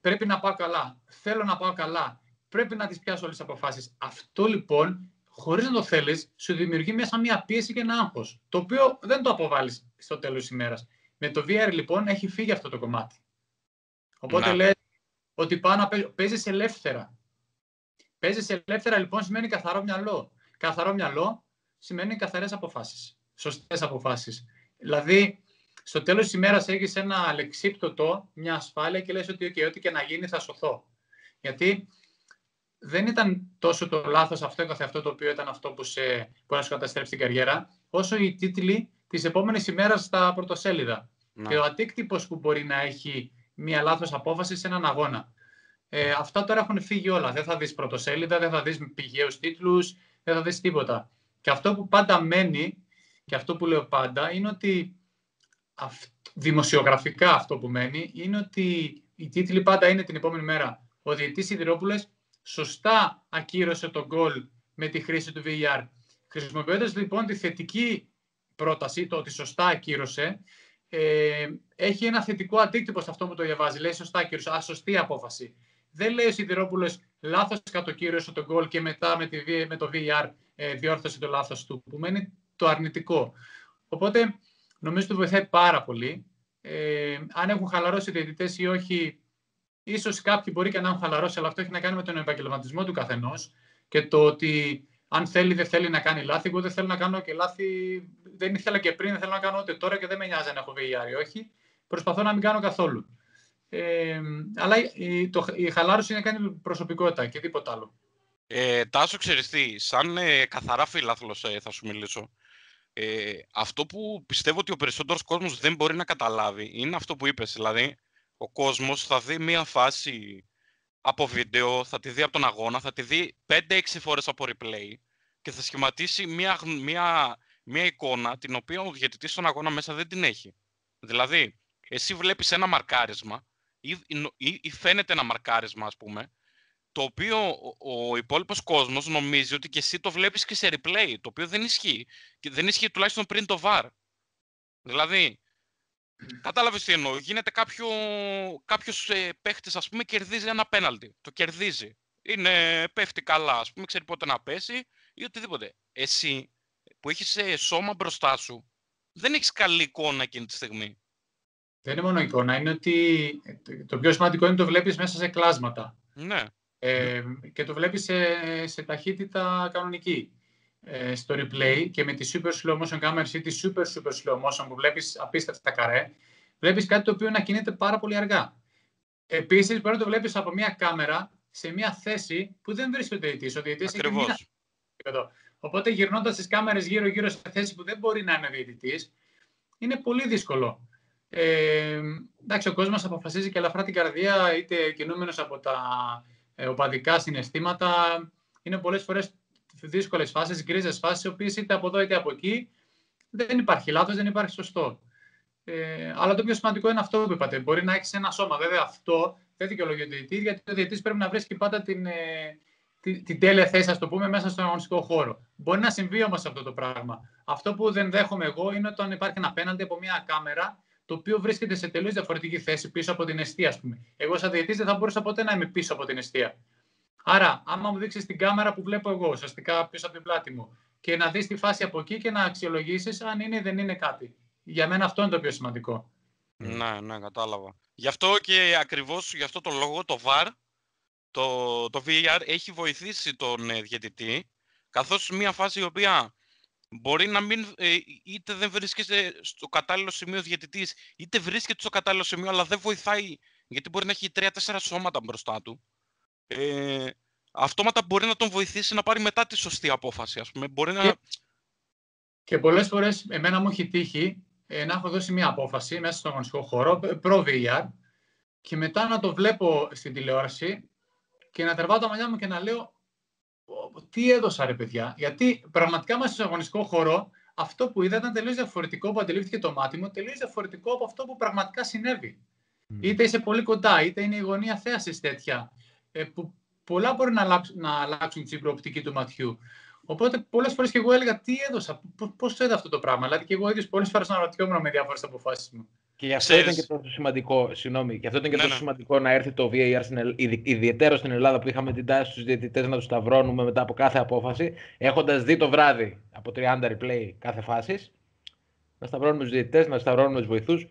[SPEAKER 2] πρέπει να πάω καλά, θέλω να πάω καλά, πρέπει να τις πιάσω όλες τις αποφάσεις. Αυτό λοιπόν, χωρίς να το θέλεις, σου δημιουργεί μέσα μια πίεση και ένα άγχος, το οποίο δεν το αποβάλλεις στο τέλος της ημέρας. Με το VR λοιπόν έχει φύγει αυτό το κομμάτι. Οπότε
[SPEAKER 3] Να.
[SPEAKER 2] λέει ότι πάω να παίζω, παίζεις ελεύθερα. Παίζεις ελεύθερα λοιπόν σημαίνει καθαρό μυαλό. Καθαρό μυαλό σημαίνει καθαρές αποφάσεις. Σωστές αποφάσεις. Δηλαδή, στο τέλος της ημέρας έχεις ένα αλεξίπτωτο, μια ασφάλεια και λες ότι okay, ό,τι και να γίνει θα σωθώ. Γιατί δεν ήταν τόσο το λάθος αυτό καθε αυτό το οποίο ήταν αυτό που, σε, που να σου καταστρέψει την καριέρα, όσο οι τίτλοι της επόμενης ημέρας στα πρωτοσέλιδα.
[SPEAKER 3] Να.
[SPEAKER 2] Και ο αντίκτυπος που μπορεί να έχει μια λάθος απόφαση σε έναν αγώνα. Ε, αυτά τώρα έχουν φύγει όλα. Δεν θα δεις πρωτοσέλιδα, δεν θα δεις πηγαίους τίτλους, δεν θα δεις τίποτα. Και αυτό που πάντα μένει, και αυτό που λέω πάντα, είναι ότι αυ- δημοσιογραφικά αυτό που μένει, είναι ότι οι τίτλοι πάντα είναι την επόμενη μέρα. Ο διαιτητής Σιδηρόπουλες σωστά ακύρωσε τον γκολ με τη χρήση του VAR. Χρησιμοποιώντας λοιπόν τη θετική πρόταση, το ότι σωστά ακύρωσε, ε, έχει ένα θετικό αντίκτυπο σε αυτό που το διαβάζει. Λέει σωστά ακύρωσε, α, σωστή απόφαση. Δεν λέει ο Σιδηρόπουλος λάθος κατοκύρωσε τον γκολ και μετά με, τη, V- με το VAR ε, διόρθωσε το λάθος του, που μένει το αρνητικό. Οπότε νομίζω ότι βοηθάει πάρα πολύ. Ε, αν έχουν χαλαρώσει οι διαιτητές ή όχι, ίσως κάποιοι μπορεί και να έχουν χαλαρώσει, αλλά αυτό έχει να κάνει με τον επαγγελματισμό του καθενός και το ότι αν θέλει δεν θέλει να κάνει λάθη. Εγώ δεν θέλω να κάνω και λάθη, δεν ήθελα και πριν, δεν θέλω να κάνω ούτε τώρα και δεν με νοιάζει αν έχω VAR ή όχι. Προσπαθώ να μην κάνω καθόλου. Ε, αλλά η, το, η χαλάρωση είναι κάνει προσωπικότητα και τίποτα άλλο.
[SPEAKER 3] Ε, Τάσο, ξέρεις τι, σαν ε, καθαρά φίλαθλος ε, θα σου μιλήσω. Ε, αυτό που πιστεύω ότι ο περισσότερος κόσμος δεν μπορεί να καταλάβει είναι αυτό που είπες. Δηλαδή, ο κόσμος θα δει μία φάση από βίντεο, θα τη δει από τον αγώνα, θα τη δει 5-6 φορές από replay και θα σχηματίσει μία, γν- μία, μία εικόνα την οποία ο διαιτητής στον αγώνα μέσα δεν την έχει. Δηλαδή, εσύ βλέπεις ένα μαρκάρισμα ή, ή, ή φαίνεται ένα μαρκάρισμα, ας πούμε, το οποίο ο, ο υπόλοιπος κόσμος νομίζει ότι και εσύ το βλέπεις και σε replay, το οποίο δεν ισχύει. Και δεν ισχύει τουλάχιστον πριν το VAR. Δηλαδή, κατάλαβες τι εννοώ. Γίνεται κάποιο κάποιος, ε, παίχτης, ας πούμε, κερδίζει ένα πέναλτι. Το κερδίζει. Είναι, πέφτει καλά, ας πούμε, ξέρει πότε να πέσει ή οτιδήποτε. Εσύ που έχεις ε, σώμα μπροστά σου, δεν έχεις καλή εικόνα εκείνη τη στιγμή.
[SPEAKER 2] Δεν είναι μόνο εικόνα, είναι ότι το πιο σημαντικό είναι ότι το βλέπεις μέσα σε κλάσματα.
[SPEAKER 3] Ναι,
[SPEAKER 2] Ε, και το βλέπεις σε, σε ταχύτητα κανονική. Ε, στο replay και με τη super slow motion cameras ή τη super super slow motion που βλέπεις απίστευτα καρέ, βλέπεις κάτι το οποίο να κινείται πάρα πολύ αργά. Επίσης μπορεί να το βλέπεις από μια κάμερα σε μια θέση που δεν βρίσκεται ο διαιτητής. Ο διαιτητής έχει μια
[SPEAKER 3] ακριβώς.
[SPEAKER 2] επίπεδο. Οπότε γυρνώντας τις κάμερες γύρω-γύρω σε θέση που δεν μπορεί να είναι ο διαιτητής, είναι πολύ δύσκολο. Ε, εντάξει, ο κόσμος αποφασίζει και ελαφρά την καρδία, είτε κινούμενος από τα ε, οπαδικά συναισθήματα. Είναι πολλές φορές δύσκολες φάσεις, γκρίζε φάσεις, οι οποίες είτε από εδώ είτε από εκεί δεν υπάρχει λάθος, δεν υπάρχει σωστό. Ε, αλλά το πιο σημαντικό είναι αυτό που είπατε. Μπορεί να έχεις ένα σώμα. Βέβαια, αυτό δεν δικαιολογεί ο διαιτητής, γιατί ο διαιτητής πρέπει να βρίσκει πάντα την, ε, την, την τέλεια θέση, ας το πούμε, μέσα στον αγωνιστικό χώρο. Μπορεί να συμβεί όμως αυτό το πράγμα. Αυτό που δεν δέχομαι εγώ είναι όταν υπάρχει ένα απέναντι από μια κάμερα το οποίο βρίσκεται σε τελείως διαφορετική θέση πίσω από την αιστεία, ας πούμε. Εγώ, σαν διαιτητής, δεν θα μπορούσα ποτέ να είμαι πίσω από την αιστεία. Άρα, άμα μου δείξεις την κάμερα που βλέπω εγώ, ουσιαστικά πίσω από την πλάτη μου, και να δεις τη φάση από εκεί και να αξιολογήσεις αν είναι ή δεν είναι κάτι. Για μένα αυτό είναι το πιο σημαντικό.
[SPEAKER 3] Ναι, ναι, κατάλαβα. Γι' αυτό και ακριβώς γι' αυτό το λόγο το VAR, το, το VAR έχει βοηθήσει τον ε, διαιτητή, καθώς μια φάση η οποία μπορεί να μην, ε, είτε δεν βρίσκεται στο κατάλληλο σημείο ο διαιτητής, είτε βρίσκεται στο κατάλληλο σημείο, αλλά δεν βοηθάει, γιατί μπορεί να έχει τρία-τέσσερα σώματα μπροστά του. Ε, αυτόματα μπορεί να τον βοηθήσει να πάρει μετά τη σωστή απόφαση, ας πούμε. Μπορεί να...
[SPEAKER 2] Και, και πολλές φορές εμένα μου έχει τύχει ε, να έχω δώσει μια απόφαση μέσα στον αγωνιστικό χώρο, προ VR, και μετά να το βλέπω στην τηλεόραση και να τερβάω τα μαλλιά μου και να λέω τι έδωσα ρε παιδιά. Γιατί πραγματικά μέσα στον αγωνιστικό χώρο αυτό που είδα ήταν τελείως διαφορετικό που αντιλήφθηκε το μάτι μου, τελείως διαφορετικό από αυτό που πραγματικά συνέβη. Mm. Είτε είσαι πολύ κοντά, είτε είναι η γωνία θέασης τέτοια. Ε, που πολλά μπορεί να αλλάξουν, να αλλάξουν την προοπτική του ματιού. Οπότε πολλές φορές και εγώ έλεγα τι έδωσα, πώς το είδα αυτό το πράγμα; Δηλαδή και εγώ ίδιος πολλές φορές αναρωτιόμουν με διάφορες αποφάσεις μου.
[SPEAKER 1] Και γι' αυτό ήταν και τόσο σημαντικό, συγγνώμη, και αυτό ήταν και ναι, τόσο ναι. σημαντικό να έρθει το VAR στην, ιδιαίτερο στην Ελλάδα που είχαμε την τάση στου διαιτητές να τους σταυρώνουμε μετά από κάθε απόφαση, έχοντας δει το βράδυ από 30 replay κάθε φάση. Να σταυρώνουμε τους διαιτητές, να σταυρώνουμε τους βοηθούς.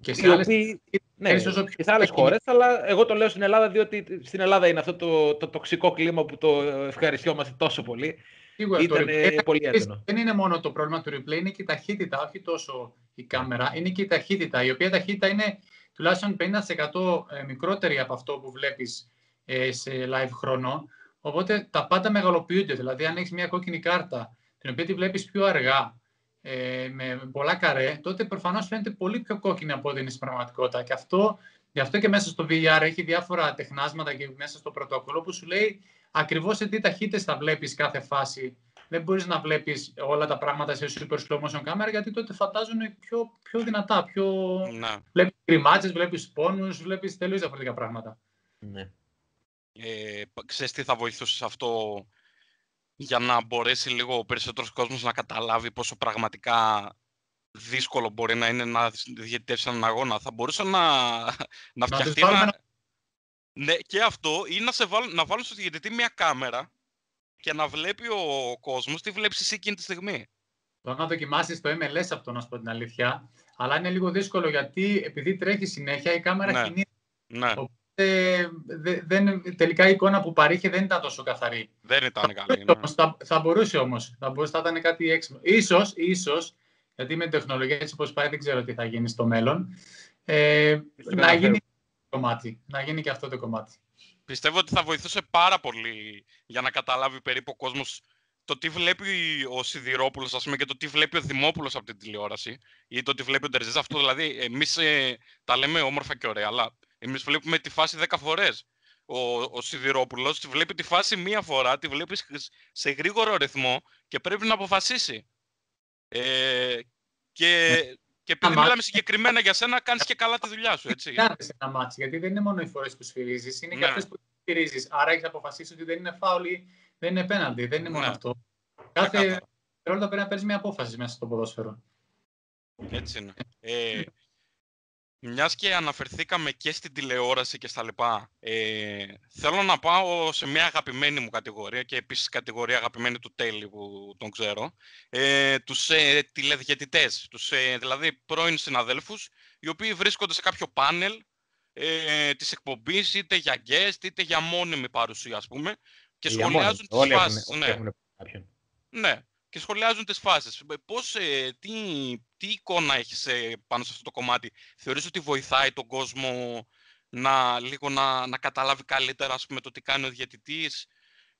[SPEAKER 2] Και σε άλλες, οποίοι,
[SPEAKER 1] ναι, και σε άλλες χώρες, αλλά εγώ το λέω στην Ελλάδα διότι στην Ελλάδα είναι αυτό το, το τοξικό κλίμα που το ευχαριστιόμαστε τόσο πολύ. Σίγουρα Ήταν το πολύ έντονο.
[SPEAKER 2] Δεν είναι μόνο το πρόβλημα του replay, είναι και η ταχύτητα, όχι τόσο η κάμερα, είναι και η ταχύτητα, η οποία ταχύτητα είναι τουλάχιστον 50% ε, μικρότερη από αυτό που βλέπεις ε, σε live χρόνο. Οπότε τα πάντα μεγαλοποιούνται. Δηλαδή, αν έχεις μια κόκκινη κάρτα, την οποία τη βλέπεις πιο αργά, ε, με πολλά καρέ, τότε προφανώς φαίνεται πολύ πιο κόκκινη από ό,τι είναι στην πραγματικότητα. Και αυτό, γι' αυτό και μέσα στο VR έχει διάφορα τεχνάσματα και μέσα στο πρωτόκολλο που σου λέει ακριβώς σε τι ταχύτητες θα βλέπεις κάθε φάση. Δεν μπορείς να βλέπεις όλα τα πράγματα σε super slow motion κάμερα, γιατί τότε φαντάζουν πιο, πιο δυνατά. Πιο... Ναι. Βλέπεις κρυμάτσες, βλέπεις πόνους, βλέπεις τελείως διαφορετικά πράγματα.
[SPEAKER 3] Ναι. Ε, ξέρεις τι θα βοηθούσε αυτό για να μπορέσει λίγο ο περισσότερος κόσμος να καταλάβει πόσο πραγματικά δύσκολο μπορεί να είναι να διαιτητεύσει έναν αγώνα. Θα μπορούσε να, να φτιαχτεί ένα... Ναι, και αυτό ή να, σε βάλουν, να βάλουν στο διαιτητή μια κάμερα και να βλέπει ο κόσμος τι βλέπεις εσύ εκείνη τη στιγμή.
[SPEAKER 2] Το να δοκιμάσεις το MLS αυτό, να σου πω την αλήθεια. Αλλά είναι λίγο δύσκολο γιατί επειδή τρέχει συνέχεια η κάμερα ναι. κινείται.
[SPEAKER 3] Ναι
[SPEAKER 2] δεν, τελικά η εικόνα που παρήχε δεν ήταν τόσο καθαρή.
[SPEAKER 3] Δεν ήταν καλή.
[SPEAKER 2] Ναι. Θα, θα, μπορούσε όμως. Θα, μπορούσε, θα ήταν κάτι έξυπνο. Ίσως, ίσως, γιατί με την τεχνολογία έτσι όπως πάει δεν ξέρω τι θα γίνει στο μέλλον, ε, να γίνει το κομμάτι. Να γίνει και αυτό το κομμάτι.
[SPEAKER 3] Πιστεύω ότι θα βοηθούσε πάρα πολύ για να καταλάβει περίπου ο κόσμος το τι βλέπει ο Σιδηρόπουλος, ας πούμε, και το τι βλέπει ο Δημόπουλος από την τηλεόραση, ή το τι βλέπει ο Ντερζή. Αυτό δηλαδή, εμείς ε, τα λέμε όμορφα και ωραία, αλλά εμείς βλέπουμε τη φάση 10 φορές. Ο, ο Σιδηρόπουλος τη βλέπει τη φάση μία φορά, τη βλέπει σε γρήγορο ρυθμό και πρέπει να αποφασίσει. Ε, και, ναι. και επειδή μιλάμε συγκεκριμένα για σένα, κάνεις και καλά τη δουλειά σου, έτσι.
[SPEAKER 2] σε ένα μάτσο, γιατί δεν είναι μόνο οι φορές που σφυρίζει, είναι και ναι. αυτές που σφυρίζει. Άρα έχεις αποφασίσεις ότι δεν είναι φάουλη, δεν είναι πέναντι, δεν είναι μόνο ναι. αυτό. Κάθε ρόλο πρέπει να παίρνεις μια απόφαση μέσα στο ποδόσφαιρο.
[SPEAKER 3] Έτσι είναι. Ε, μιας και αναφερθήκαμε και στην τηλεόραση και στα λοιπά, ε, θέλω να πάω σε μια αγαπημένη μου κατηγορία και επίσης κατηγορία αγαπημένη του Τέλη που τον ξέρω, ε, τους ε, τηλεδιαιτητές, τους, ε, δηλαδή πρώην συναδέλφους, οι οποίοι βρίσκονται σε κάποιο πάνελ ε, της εκπομπής, είτε για guest, είτε για μόνιμη παρουσία, ας πούμε, και σχολιάζουν τις φάσεις. Ναι. ναι και σχολιάζουν τις φάσεις. Πώς, ε, τι, τι εικόνα έχεις ε, πάνω σε αυτό το κομμάτι; Θεωρείς ότι βοηθάει τον κόσμο να, λίγο να, να καταλάβει καλύτερα ας πούμε, το τι κάνει ο διαιτητής;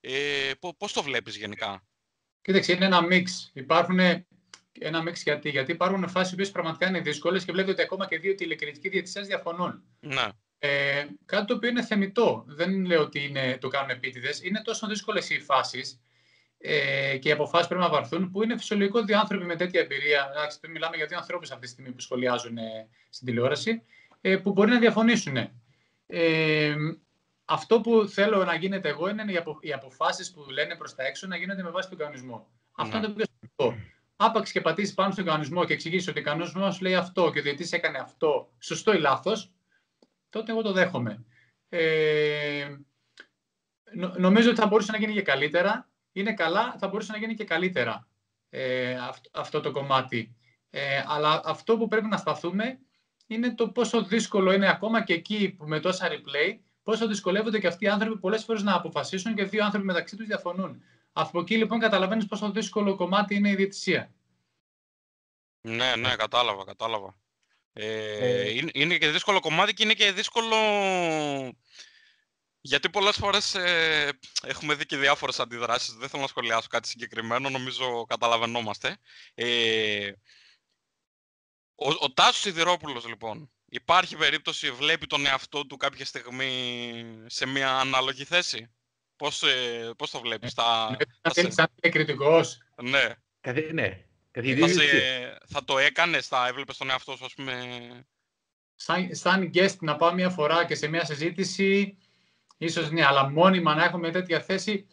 [SPEAKER 3] Ε, πώς το βλέπεις γενικά;
[SPEAKER 2] Κοίταξε, είναι ένα μίξ. Υπάρχουν Ένα μίξ γιατί, γιατί υπάρχουν φάσεις που πραγματικά είναι δύσκολες και βλέπετε ότι ακόμα και δύο τηλεκριτικοί διαιτησίε διαφωνούν.
[SPEAKER 3] Ναι.
[SPEAKER 2] Ε, κάτι το οποίο είναι θεμητό. Δεν λέω ότι είναι, το κάνουν επίτηδες. Είναι τόσο δύσκολες οι φάσεις ε, και οι αποφάσεις πρέπει να βαρθούν, που είναι φυσιολογικό δύο άνθρωποι με τέτοια εμπειρία. Εντάξει, μιλάμε για δύο ανθρώπους αυτή τη στιγμή που σχολιάζουν ε, στην τηλεόραση, ε, που μπορεί να διαφωνήσουν. Ε, αυτό που θέλω να γίνεται εγώ είναι οι, απο, οι αποφάσεις που λένε προς τα έξω να γίνονται με βάση τον κανονισμό. Αυτό είναι το πιο σημαντικό. Άπαξ και πατήσεις πάνω στον κανονισμό και εξηγήσεις ότι ο κανονισμός λέει αυτό και ο διαιτή έκανε αυτό, σωστό ή λάθος, τότε εγώ το δέχομαι. Ε, νομίζω ότι θα μπορούσε να γίνει και καλύτερα. Είναι καλά, θα μπορούσε να γίνει και καλύτερα ε, αυτό, το κομμάτι. Ε, αλλά αυτό που πρέπει να σταθούμε είναι το πόσο δύσκολο είναι ακόμα και εκεί που με τόσα replay, πόσο δυσκολεύονται και αυτοί οι άνθρωποι πολλές φορές να αποφασίσουν και δύο άνθρωποι μεταξύ τους διαφωνούν. Από εκεί λοιπόν καταλαβαίνεις πόσο δύσκολο κομμάτι είναι η διαιτησία.
[SPEAKER 3] Ναι, ναι, κατάλαβα, κατάλαβα. Ε, ε, είναι, είναι και δύσκολο κομμάτι και είναι και δύσκολο γιατί πολλές φορές ε, έχουμε δει και διάφορες αντιδράσεις. Δεν θέλω να σχολιάσω κάτι συγκεκριμένο, νομίζω καταλαβαίνόμαστε. Ε, ο, ο Τάσος Σιδηρόπουλος, λοιπόν, υπάρχει περίπτωση, βλέπει τον εαυτό του κάποια στιγμή σε μια ανάλογη θέση; Πώς, ε, πώς το βλέπεις,
[SPEAKER 2] θα... Ναι, σαν κριτικός.
[SPEAKER 3] Ναι.
[SPEAKER 1] ναι.
[SPEAKER 3] Θα, θα το έκανες, θα έβλεπες τον εαυτό σου, ας πούμε...
[SPEAKER 2] Σαν, σαν guest να πάω μια φορά και σε μια συζήτηση, ίσως ναι, αλλά μόνιμα να έχουμε τέτοια θέση,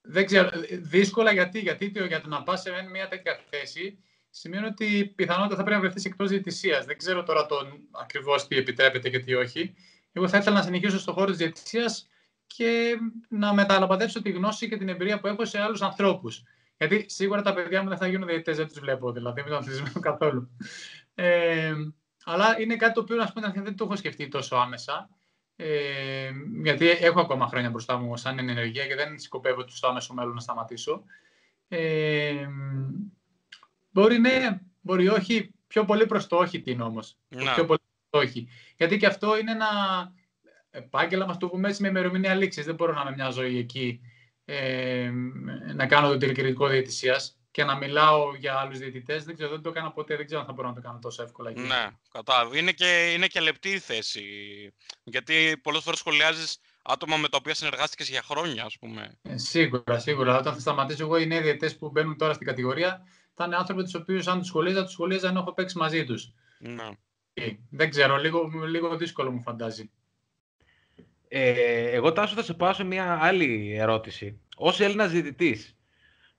[SPEAKER 2] δεν ξέρω, δύσκολα γιατί, γιατί για το να πας σε μια τέτοια θέση, σημαίνει ότι πιθανότατα θα πρέπει να βρεθείς εκτός διαιτησίας. Δεν ξέρω τώρα τον ακριβώς τι επιτρέπεται και τι όχι. Εγώ θα ήθελα να συνεχίσω στον χώρο της διαιτησίας και να μεταλαμπαδεύσω τη γνώση και την εμπειρία που έχω σε άλλους ανθρώπους. Γιατί σίγουρα τα παιδιά μου δεν θα γίνουν διαιτητές, δεν τους βλέπω δηλαδή, με τον αθλητισμό καθόλου. Ε, αλλά είναι κάτι το οποίο να πούμε, δεν το έχω σκεφτεί τόσο άμεσα. Ε, γιατί έχω ακόμα χρόνια μπροστά μου σαν ενεργεία και δεν σκοπεύω ότι στο άμεσο μέλλον να σταματήσω. Ε, μπορεί ναι, μπορεί όχι. Πιο πολύ προς το όχι την όμως. Πιο πολύ το όχι. Γιατί και αυτό είναι ένα επάγγελμα, μα το πούμε έτσι, με ημερομηνία λήξης. Δεν μπορώ να είμαι μια ζωή εκεί ε, να κάνω το τηλεκριτικό διαιτησίας και να μιλάω για άλλους διαιτητές. Δεν ξέρω, δεν το έκανα ποτέ, δεν ξέρω αν θα μπορώ να το κάνω τόσο εύκολα. Εκεί.
[SPEAKER 3] Ναι, κατάλαβα. Είναι και, είναι και λεπτή η θέση. Γιατί πολλές φορές σχολιάζεις άτομα με τα οποία συνεργάστηκες για χρόνια, ας πούμε.
[SPEAKER 2] Ε, σίγουρα, σίγουρα. Όταν θα σταματήσω εγώ, οι νέοι διαιτητές που μπαίνουν τώρα στην κατηγορία θα είναι άνθρωποι τους οποίους, αν τους σχολίαζα, τους σχολίαζα ενώ έχω παίξει μαζί τους.
[SPEAKER 3] Ναι.
[SPEAKER 2] Ε, δεν ξέρω, λίγο, λίγο δύσκολο μου φαντάζει.
[SPEAKER 1] Ε, εγώ Τάσο θα σε πάω σε μια άλλη ερώτηση. Ω Έλληνας διαιτητής,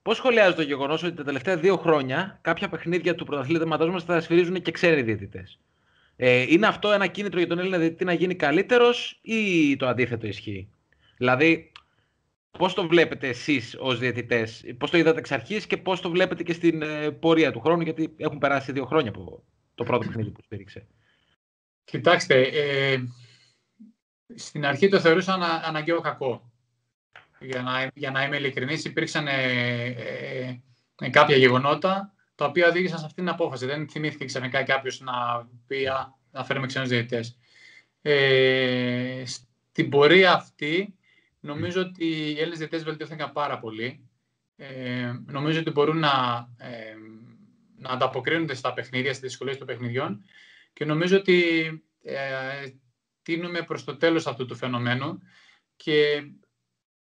[SPEAKER 1] πώς σχολιάζει το γεγονός ότι τα τελευταία δύο χρόνια κάποια παιχνίδια του πρωταθλήματο μα θα σφυρίζουν και ξένοι διαιτητές; Ε, είναι αυτό ένα κίνητρο για τον Έλληνα διαιτητή να γίνει καλύτερος ή το αντίθετο ισχύει; Δηλαδή, πώς το βλέπετε εσείς ως διαιτητές, πώς το είδατε εξ αρχής και πώς το βλέπετε και στην ε, πορεία του χρόνου, γιατί έχουν περάσει δύο χρόνια από το πρώτο παιχνίδι που στήριξε.
[SPEAKER 2] Κοιτάξτε, ε, στην αρχή το θεωρούσα ανα, αναγκαίο κακό. Για να, για να είμαι ειλικρινής, υπήρξαν ε, ε, ε, κάποια γεγονότα τα οποία οδήγησαν σε αυτήν την απόφαση. Δεν θυμήθηκε ξαφνικά κάποιος να πει να φέρουμε ξένους διαιτητές. Ε, στην πορεία αυτή, νομίζω ότι οι Έλληνες διαιτητές βελτιώθηκαν πάρα πολύ. Ε, νομίζω ότι μπορούν να, ε, να ανταποκρίνονται στα παιχνίδια, στις δυσκολίες των παιχνιδιών και νομίζω ότι ε, τίνουμε προς το τέλος αυτού του φαινομένου και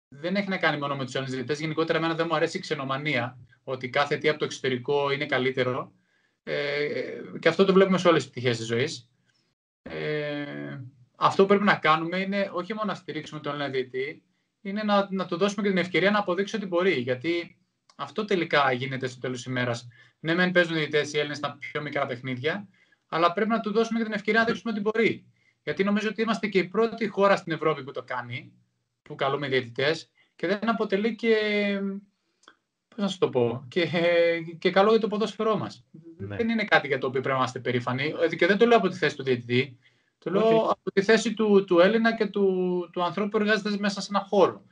[SPEAKER 2] δεν έχει να κάνει μόνο με τους Έλληνες διαιτητές. Γενικότερα, εμένα δεν μου αρέσει η ξενομανία, ότι κάθε τι από το εξωτερικό είναι καλύτερο. Ε, και αυτό το βλέπουμε σε όλες τις πτυχές της ζωής. Ε, αυτό που πρέπει να κάνουμε είναι όχι μόνο να στηρίξουμε τον Έλληνα διαιτητή, είναι να, να του δώσουμε και την ευκαιρία να αποδείξει ότι μπορεί. Γιατί αυτό τελικά γίνεται στο τέλος της ημέρας. Ναι, μεν παίζουν διαιτητές οι Έλληνες στα πιο μικρά παιχνίδια, αλλά πρέπει να του δώσουμε και την ευκαιρία να δείξουμε ότι μπορεί. Γιατί νομίζω ότι είμαστε και η πρώτη χώρα στην Ευρώπη που το κάνει, που καλούμε διαιτητές και δεν αποτελεί και. Πώς να σου το πω, και, και καλό για το ποδόσφαιρό μας. Ναι. Δεν είναι κάτι για το οποίο πρέπει να είμαστε περήφανοι. Και δεν το λέω από τη θέση του διαιτητή. Το λέω Όχι. από τη θέση του, του Έλληνα και του, του ανθρώπου που εργάζεται μέσα σε ένα χώρο.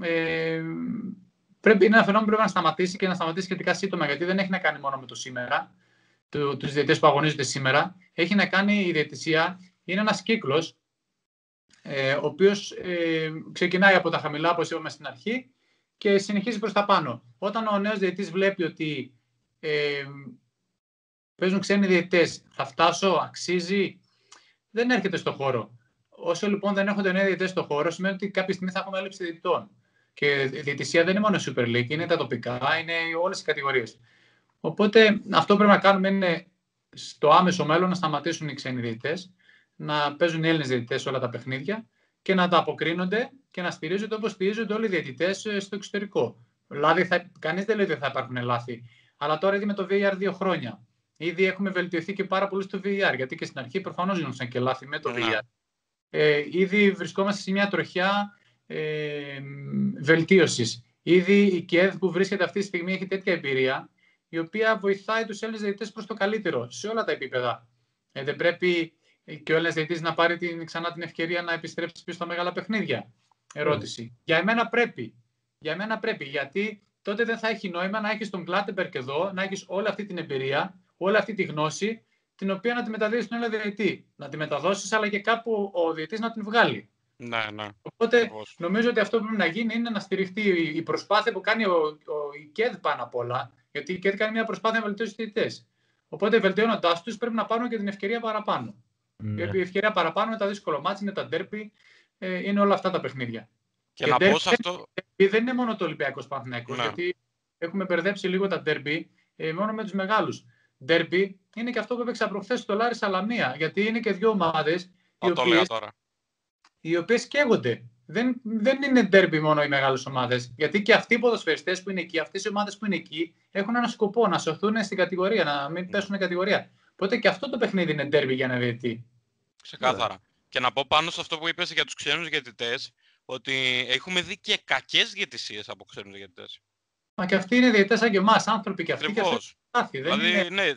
[SPEAKER 2] Ε, πρέπει, είναι ένα φαινόμενο που πρέπει να σταματήσει και να σταματήσει σχετικά σύντομα, γιατί δεν έχει να κάνει μόνο με το σήμερα, του, τους διαιτητές που αγωνίζονται σήμερα. Έχει να κάνει η διαιτησία είναι ένας κύκλος ε, ο οποίος ε, ξεκινάει από τα χαμηλά, όπως είπαμε στην αρχή, και συνεχίζει προς τα πάνω. Όταν ο νέος διαιτητής βλέπει ότι ε, παίζουν ξένοι διαιτητές. Θα φτάσω, αξίζει, δεν έρχεται στο χώρο. Όσο λοιπόν δεν έχονται νέοι διαιτητές στο χώρο, σημαίνει ότι κάποια στιγμή θα έχουμε έλλειψη διαιτητών. Και η διαιτησία δεν είναι μόνο Super League, είναι τα τοπικά, είναι όλες οι κατηγορίες. Οπότε αυτό που πρέπει να κάνουμε είναι στο άμεσο μέλλον να σταματήσουν οι ξένοι διαιτητές, να παίζουν οι Έλληνες διαιτητές όλα τα παιχνίδια και να τα αποκρίνονται και να στηρίζονται όπως στηρίζονται όλοι οι διαιτητές ε, στο εξωτερικό. Δηλαδή, θα, κανείς δεν λέει ότι θα υπάρχουν λάθη. Αλλά τώρα ήδη με το VAR δύο χρόνια. Ήδη έχουμε βελτιωθεί και πάρα πολύ στο VAR, γιατί και στην αρχή προφανώς γίνονταν και λάθη με το yeah. Ναι. VAR. Ε, ήδη βρισκόμαστε σε μια τροχιά ε, βελτίωσης. Ήδη η ΚΕΔ που βρίσκεται αυτή τη στιγμή έχει τέτοια εμπειρία, η οποία βοηθάει τους Έλληνες διαιτητές προς το καλύτερο, σε όλα τα επίπεδα. Ε, δεν πρέπει και ο Έλληνας διαιτητής να πάρει την, ξανά την ευκαιρία να επιστρέψει πίσω στα μεγάλα παιχνίδια. Ερώτηση. Mm. Για εμένα πρέπει. Για μένα πρέπει, γιατί τότε δεν θα έχει νόημα να έχεις τον Κλάτεμπερκ εδώ, να έχεις όλη αυτή την εμπειρία, όλη αυτή τη γνώση, την οποία να τη μεταδίδεις στον Έλληνα διαιτητή. Να τη μεταδώσεις, αλλά και κάπου ο διαιτητής να την βγάλει.
[SPEAKER 3] Ναι, ναι.
[SPEAKER 2] Οπότε νομίζω ότι αυτό που πρέπει να γίνει είναι να στηριχτεί η προσπάθεια που κάνει ο, ο, η ΚΕΔ πάνω απ' όλα. Γιατί η ΚΕΔ κάνει μια προσπάθεια να βελτιώσει τους διαιτητές. Οπότε βελτιώνοντάς τους πρέπει να πάρουν και την ευκαιρία παραπάνω. Ναι. Γιατί η ευκαιρία παραπάνω είναι τα δύσκολα μάτια, είναι τα ντέρπι, ε, είναι όλα αυτά τα παιχνίδια.
[SPEAKER 3] Και, και να πω σε αυτό.
[SPEAKER 2] Δεν είναι μόνο το Ολυμπιακός Παναθυναϊκό. Ναι. Γιατί έχουμε μπερδέψει λίγο τα ντέρμπι ε, μόνο με τους μεγάλους. Ντέρμπι είναι και αυτό που έπαιξα προχθές στο Λάρι Σαλαμία. Γιατί είναι και δύο ομάδες οι οποίε οι οποίες καίγονται. Δεν, δεν είναι ντέρμπι μόνο οι μεγάλες ομάδες. Γιατί και αυτοί οι ποδοσφαιριστές που είναι εκεί, αυτές οι ομάδες που είναι εκεί, έχουν ένα σκοπό να σωθούν στην κατηγορία, να μην πέσουν κατηγορία. Οπότε και αυτό το παιχνίδι είναι ντέρμπι για να διαιτητή.
[SPEAKER 3] Ξεκάθαρα. Και να πω πάνω σε αυτό που είπες για τους ξένους διαιτητές, ότι έχουμε δει και κακές διαιτησίες από ξένους διαιτητές.
[SPEAKER 2] Μα και αυτοί είναι διαιτητές σαν και εμάς, άνθρωποι και αυτοί.
[SPEAKER 3] Ακριβώς.
[SPEAKER 2] Και δηλαδή, είναι, ναι.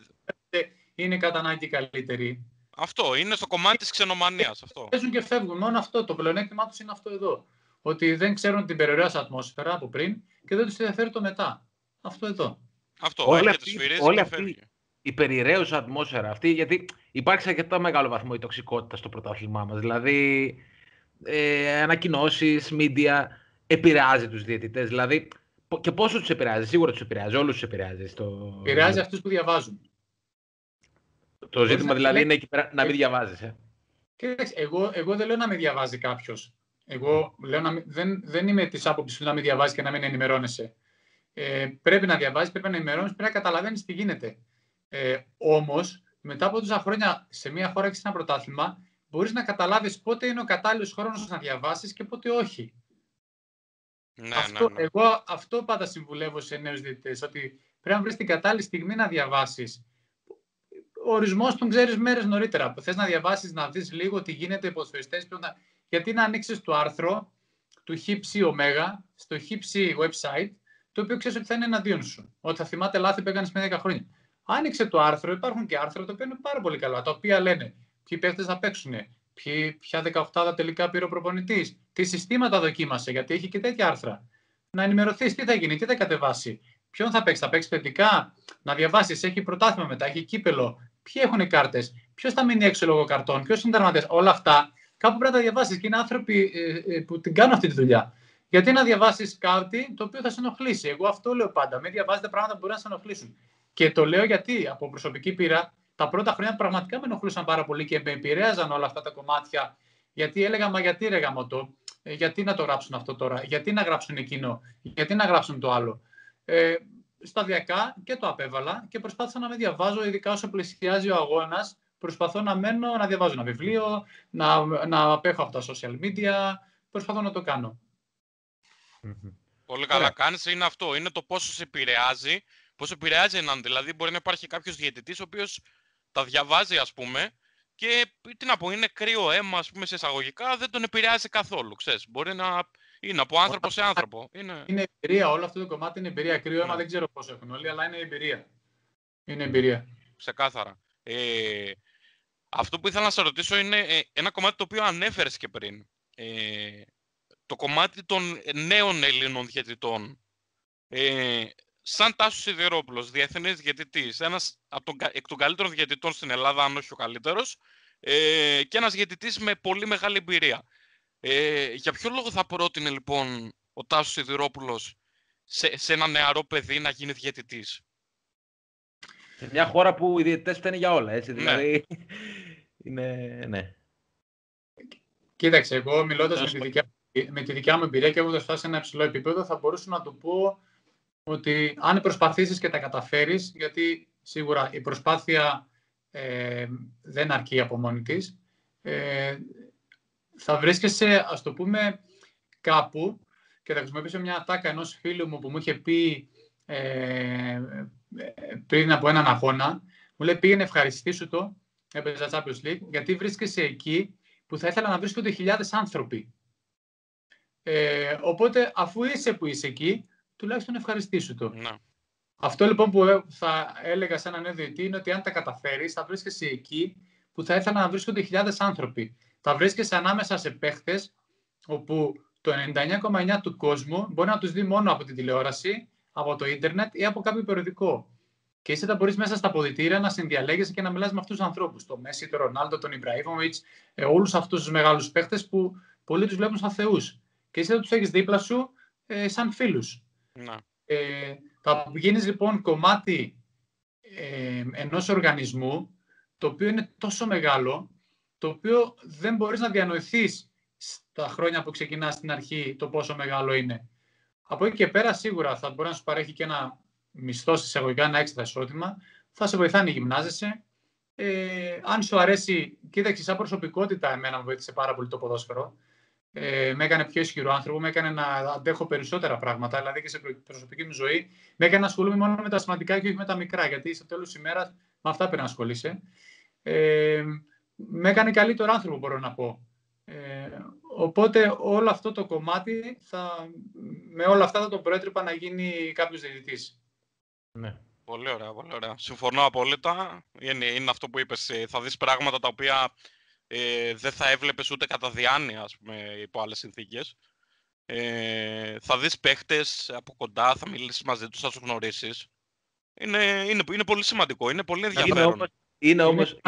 [SPEAKER 2] είναι κατά ανάγκη καλύτεροι.
[SPEAKER 3] Αυτό είναι στο κομμάτι της ξενομανίας. Αυτό.
[SPEAKER 2] Παίζουν και φεύγουν. Μόνο αυτό. Το πλεονέκτημά τους είναι αυτό εδώ. Ότι δεν ξέρουν την περιορία ατμόσφαιρα από πριν και δεν τους ενδιαφέρει το μετά. Αυτό εδώ.
[SPEAKER 3] Αυτό. Όλη αυτή, όλη αυτή
[SPEAKER 1] η περιραίουσα ατμόσφαιρα αυτή, γιατί υπάρχει σε αρκετά μεγάλο βαθμό η τοξικότητα στο πρωτάθλημά μας. Δηλαδή, ε, ανακοινώσεις, media, επηρεάζει τους διαιτητές. Δηλαδή, και πόσο τους επηρεάζει, σίγουρα τους επηρεάζει, όλους τους επηρεάζει. Στο...
[SPEAKER 2] Επηρεάζει αυτούς που διαβάζουν.
[SPEAKER 1] Το ζήτημα δηλαδή είναι εκεί πέρα να μην διαβάζεις. Ε.
[SPEAKER 2] Κοίταξε, εγώ, εγώ δεν λέω να μην διαβάζει κάποιος. Εγώ λέω να μην, δεν, δεν είμαι της άποψης να μην διαβάζει και να μην ενημερώνεσαι. Ε, πρέπει να διαβάζεις, πρέπει να ενημερώνεις, πρέπει να καταλαβαίνεις τι γίνεται. Ε, Όμως, μετά από τόσα χρόνια σε μια χώρα και σε ένα πρωτάθλημα, μπορείς να καταλάβεις πότε είναι ο κατάλληλος χρόνος να διαβάσεις και πότε όχι.
[SPEAKER 3] Ναι,
[SPEAKER 2] αυτό,
[SPEAKER 3] ναι, ναι.
[SPEAKER 2] Εγώ αυτό πάντα συμβουλεύω σε νέους διαιτητές, ότι πρέπει να βρεις την κατάλληλη στιγμή να διαβάσεις. Ο ορισμός τον ξέρεις μέρες νωρίτερα. Θες να διαβάσεις, να δεις λίγο τι γίνεται, οι ποδοσφαιριστές. Γιατί να ανοίξεις το άρθρο του ΧΙΠΣΙ ΟΜΕΓΑ στο ΧΙΠΣΙ website, το οποίο ξέρεις ότι θα είναι εναντίον σου. Ότι θα θυμάται λάθη που έκανες με 10 χρόνια. Άνοιξε το άρθρο, υπάρχουν και άρθρα τα οποία είναι πάρα πολύ καλά, τα οποία λένε ποιοι παίχτε θα παίξουν, ποια 18 τελικά πήρε ο προπονητής, τι συστήματα δοκίμασε, γιατί έχει και τέτοια άρθρα. Να ενημερωθείς τι θα γίνει, τι θα κατεβάσει, ποιον θα παίξει, θα παίξει θετικά, να διαβάσεις, έχει πρωτάθλημα μετά, έχει κύπελο, ποιοι έχουν κάρτες, ποιος θα μείνει έξω λόγω καρτών, ποιος είναι τερματία. Όλα αυτά κάπου πρέπει να τα διαβάσεις και είναι άνθρωποι ε, ε, που την κάνουν αυτή τη δουλειά. Γιατί να διαβάσεις κάτι το οποίο θα σε ενοχλήσει. Εγώ αυτό λέω πάντα. Μην διαβάζετε πράγματα που μπορεί να σε ενοχλήσουν. Και το λέω γιατί από προσωπική πείρα τα πρώτα χρόνια πραγματικά με ενοχλούσαν πάρα πολύ και με επηρέαζαν όλα αυτά τα κομμάτια. Γιατί έλεγα, μα γιατί ρε το, ε, γιατί να το γράψουν αυτό τώρα, γιατί να γράψουν εκείνο, γιατί να γράψουν το άλλο. Ε, σταδιακά και το απέβαλα και προσπάθησα να με διαβάζω, ειδικά όσο πλησιάζει ο αγώνας. Προσπαθώ να μένω, να διαβάζω ένα βιβλίο, να, να απέχω από τα social media. Προσπαθώ να το κάνω.
[SPEAKER 3] Πολύ καλά κάνεις. Είναι αυτό. Είναι το πόσο σε επηρεάζει Πώς επηρεάζει έναν. Δηλαδή, μπορεί να υπάρχει κάποιος διαιτητής ο οποίος τα διαβάζει, ας πούμε, και τι να πω, είναι κρύο αίμα, ας πούμε, σε εισαγωγικά, δεν τον επηρεάζει καθόλου. Ξέρεις. Μπορεί να είναι από άνθρωπο σε άνθρωπο.
[SPEAKER 2] Είναι... είναι εμπειρία, όλο αυτό το κομμάτι είναι εμπειρία. Κρύο αίμα ναι. δεν ξέρω πώς έχουν όλοι, αλλά είναι εμπειρία. Είναι εμπειρία.
[SPEAKER 3] Ξεκάθαρα. Ε, αυτό που ήθελα να σε ρωτήσω είναι ε, ένα κομμάτι το οποίο ανέφερες και πριν. Ε, το κομμάτι των νέων Ελλήνων διαιτητών. Ε, σαν Τάσος Σιδηρόπουλος, διεθνής διαιτητής, ένας εκ των καλύτερων διαιτητών στην Ελλάδα, αν όχι ο καλύτερος, ε, και ένας διαιτητής με πολύ μεγάλη εμπειρία. Ε, για ποιο λόγο θα πρότεινε λοιπόν ο Τάσος Σιδηρόπουλος σε, σε ένα νεαρό παιδί να γίνει διαιτητής;
[SPEAKER 1] Σε μια χώρα που οι διαιτητές φταίνουν για όλα, έτσι. Ναι. Δηλαδή, είναι, ναι.
[SPEAKER 2] Κοίταξε, εγώ μιλώντας με, τη δικιά, με τη δικιά μου εμπειρία και έχοντας φτάσει σε ένα υψηλό επίπεδο, θα μπορούσα να του πω ότι αν προσπαθήσεις και τα καταφέρεις, γιατί σίγουρα η προσπάθεια ε, δεν αρκεί από μόνη της, ε, θα βρίσκεσαι, ας το πούμε, κάπου και θα χρησιμοποιήσω μια ατάκα ενός φίλου μου που μου είχε πει ε, πριν από έναν αγώνα, μου λέει πήγαινε ευχαριστήσου το, έπαιζα Champions League, γιατί βρίσκεσαι εκεί που θα ήθελα να βρίσκονται χιλιάδες άνθρωποι. Ε, οπότε, αφού είσαι που είσαι εκεί, τουλάχιστον ευχαριστήσου το.
[SPEAKER 3] Ναι.
[SPEAKER 2] Αυτό λοιπόν που θα έλεγα σε έναν νέο είναι ότι αν τα καταφέρεις, θα βρίσκεσαι εκεί που θα ήθελα να βρίσκονται χιλιάδες άνθρωποι. Θα βρίσκεσαι ανάμεσα σε παίχτες όπου το 99,9 του κόσμου μπορεί να τους δει μόνο από την τηλεόραση, από το ίντερνετ ή από κάποιο περιοδικό. Και εσύ θα μπορείς μέσα στα ποδητήρια να συνδιαλέγεσαι και να μιλάς με αυτούς τους ανθρώπους. Το Μέση, τον Ρονάλντο, τον Ιμπραήμοβιτς, ε, όλους αυτούς τους μεγάλους παίχτες που πολλοί τους βλέπουν σαν θεούς. Και εσύ θα τους έχεις δίπλα σου ε, σαν φίλους.
[SPEAKER 3] Ναι.
[SPEAKER 2] Ε, θα γίνεις λοιπόν κομμάτι ε, ενός οργανισμού το οποίο είναι τόσο μεγάλο, το οποίο δεν μπορείς να διανοηθείς στα χρόνια που ξεκινάς στην αρχή το πόσο μεγάλο είναι. Από εκεί και πέρα σίγουρα θα μπορεί να σου παρέχει και ένα μισθό εισαγωγικά, ένα έξτρα εισόδημα, θα σε βοηθάει να γυμνάζεσαι. Ε, αν σου αρέσει, κοίταξε, σαν προσωπικότητα, εμένα μου βοήθησε πάρα πολύ το ποδόσφαιρο. Ε, με έκανε πιο ισχυρό άνθρωπο, με έκανε να αντέχω περισσότερα πράγματα, δηλαδή και σε προσωπική μου ζωή. Με έκανε να ασχολούμαι μόνο με τα σημαντικά και όχι με τα μικρά, γιατί στο τέλος της ημέρας με αυτά πρέπει να ασχολείσαι. Ε, με έκανε καλύτερο άνθρωπο, μπορώ να πω. Ε, οπότε όλο αυτό το κομμάτι, θα, με όλα αυτά θα το προέτρεπα να γίνει κάποιος διαιτητής.
[SPEAKER 3] Ναι. Πολύ ωραία, πολύ ωραία. Συμφωνώ απόλυτα. Είναι, είναι αυτό που είπες. Ε, θα δεις πράγματα τα οποία ε, δεν θα έβλεπες ούτε κατά διάνοια, ας πούμε, υπό άλλες συνθήκες. Ε, θα δεις παίχτες από κοντά, θα μιλήσεις μαζί τους, θα σου γνωρίσεις. Είναι, είναι, είναι πολύ σημαντικό, είναι πολύ ενδιαφέρον. Είναι όμως,
[SPEAKER 1] είναι όμως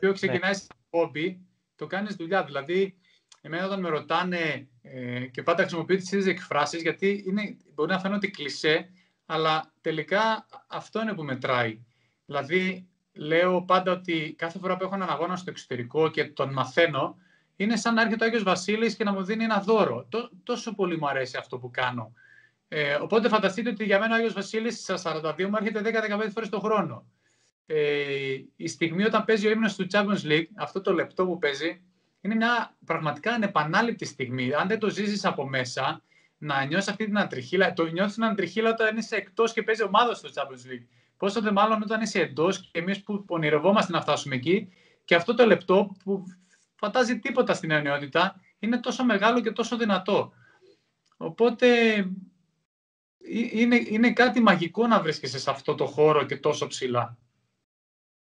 [SPEAKER 2] είναι ξεκινάει σαν χόμπι, το κάνεις δουλειά. Δηλαδή, εμένα όταν με ρωτάνε ε, και πάντα χρησιμοποιώ τις ίδιες εκφράσεις, γιατί είναι, μπορεί να φαίνονται κλισέ, αλλά τελικά αυτό είναι που μετράει. Δηλαδή, λέω πάντα ότι κάθε φορά που έχω έναν αγώνα στο εξωτερικό και τον μαθαίνω, είναι σαν να έρχεται ο Άγιος Βασίλης και να μου δίνει ένα δώρο. τόσο πολύ μου αρέσει αυτό που κάνω. Ε, οπότε φανταστείτε ότι για μένα ο Άγιος Βασίλης στα 42 μου έρχεται 10-15 φορές το χρόνο. Ε, η στιγμή όταν παίζει ο ύμνος του Champions League, αυτό το λεπτό που παίζει, είναι μια πραγματικά ανεπανάληπτη στιγμή. Αν δεν το ζήσεις από μέσα, να νιώσεις αυτή την αντριχίλα. Το νιώθεις την αντριχίλα όταν είσαι εκτός και παίζει ομάδα στο Champions League. Πόσο δε μάλλον όταν είσαι εντός και εμείς που ονειρευόμαστε να φτάσουμε εκεί και αυτό το λεπτό που φαντάζει τίποτα στην αιωνιότητα είναι τόσο μεγάλο και τόσο δυνατό. Οπότε είναι, είναι κάτι μαγικό να βρίσκεσαι σε αυτό το χώρο και τόσο ψηλά.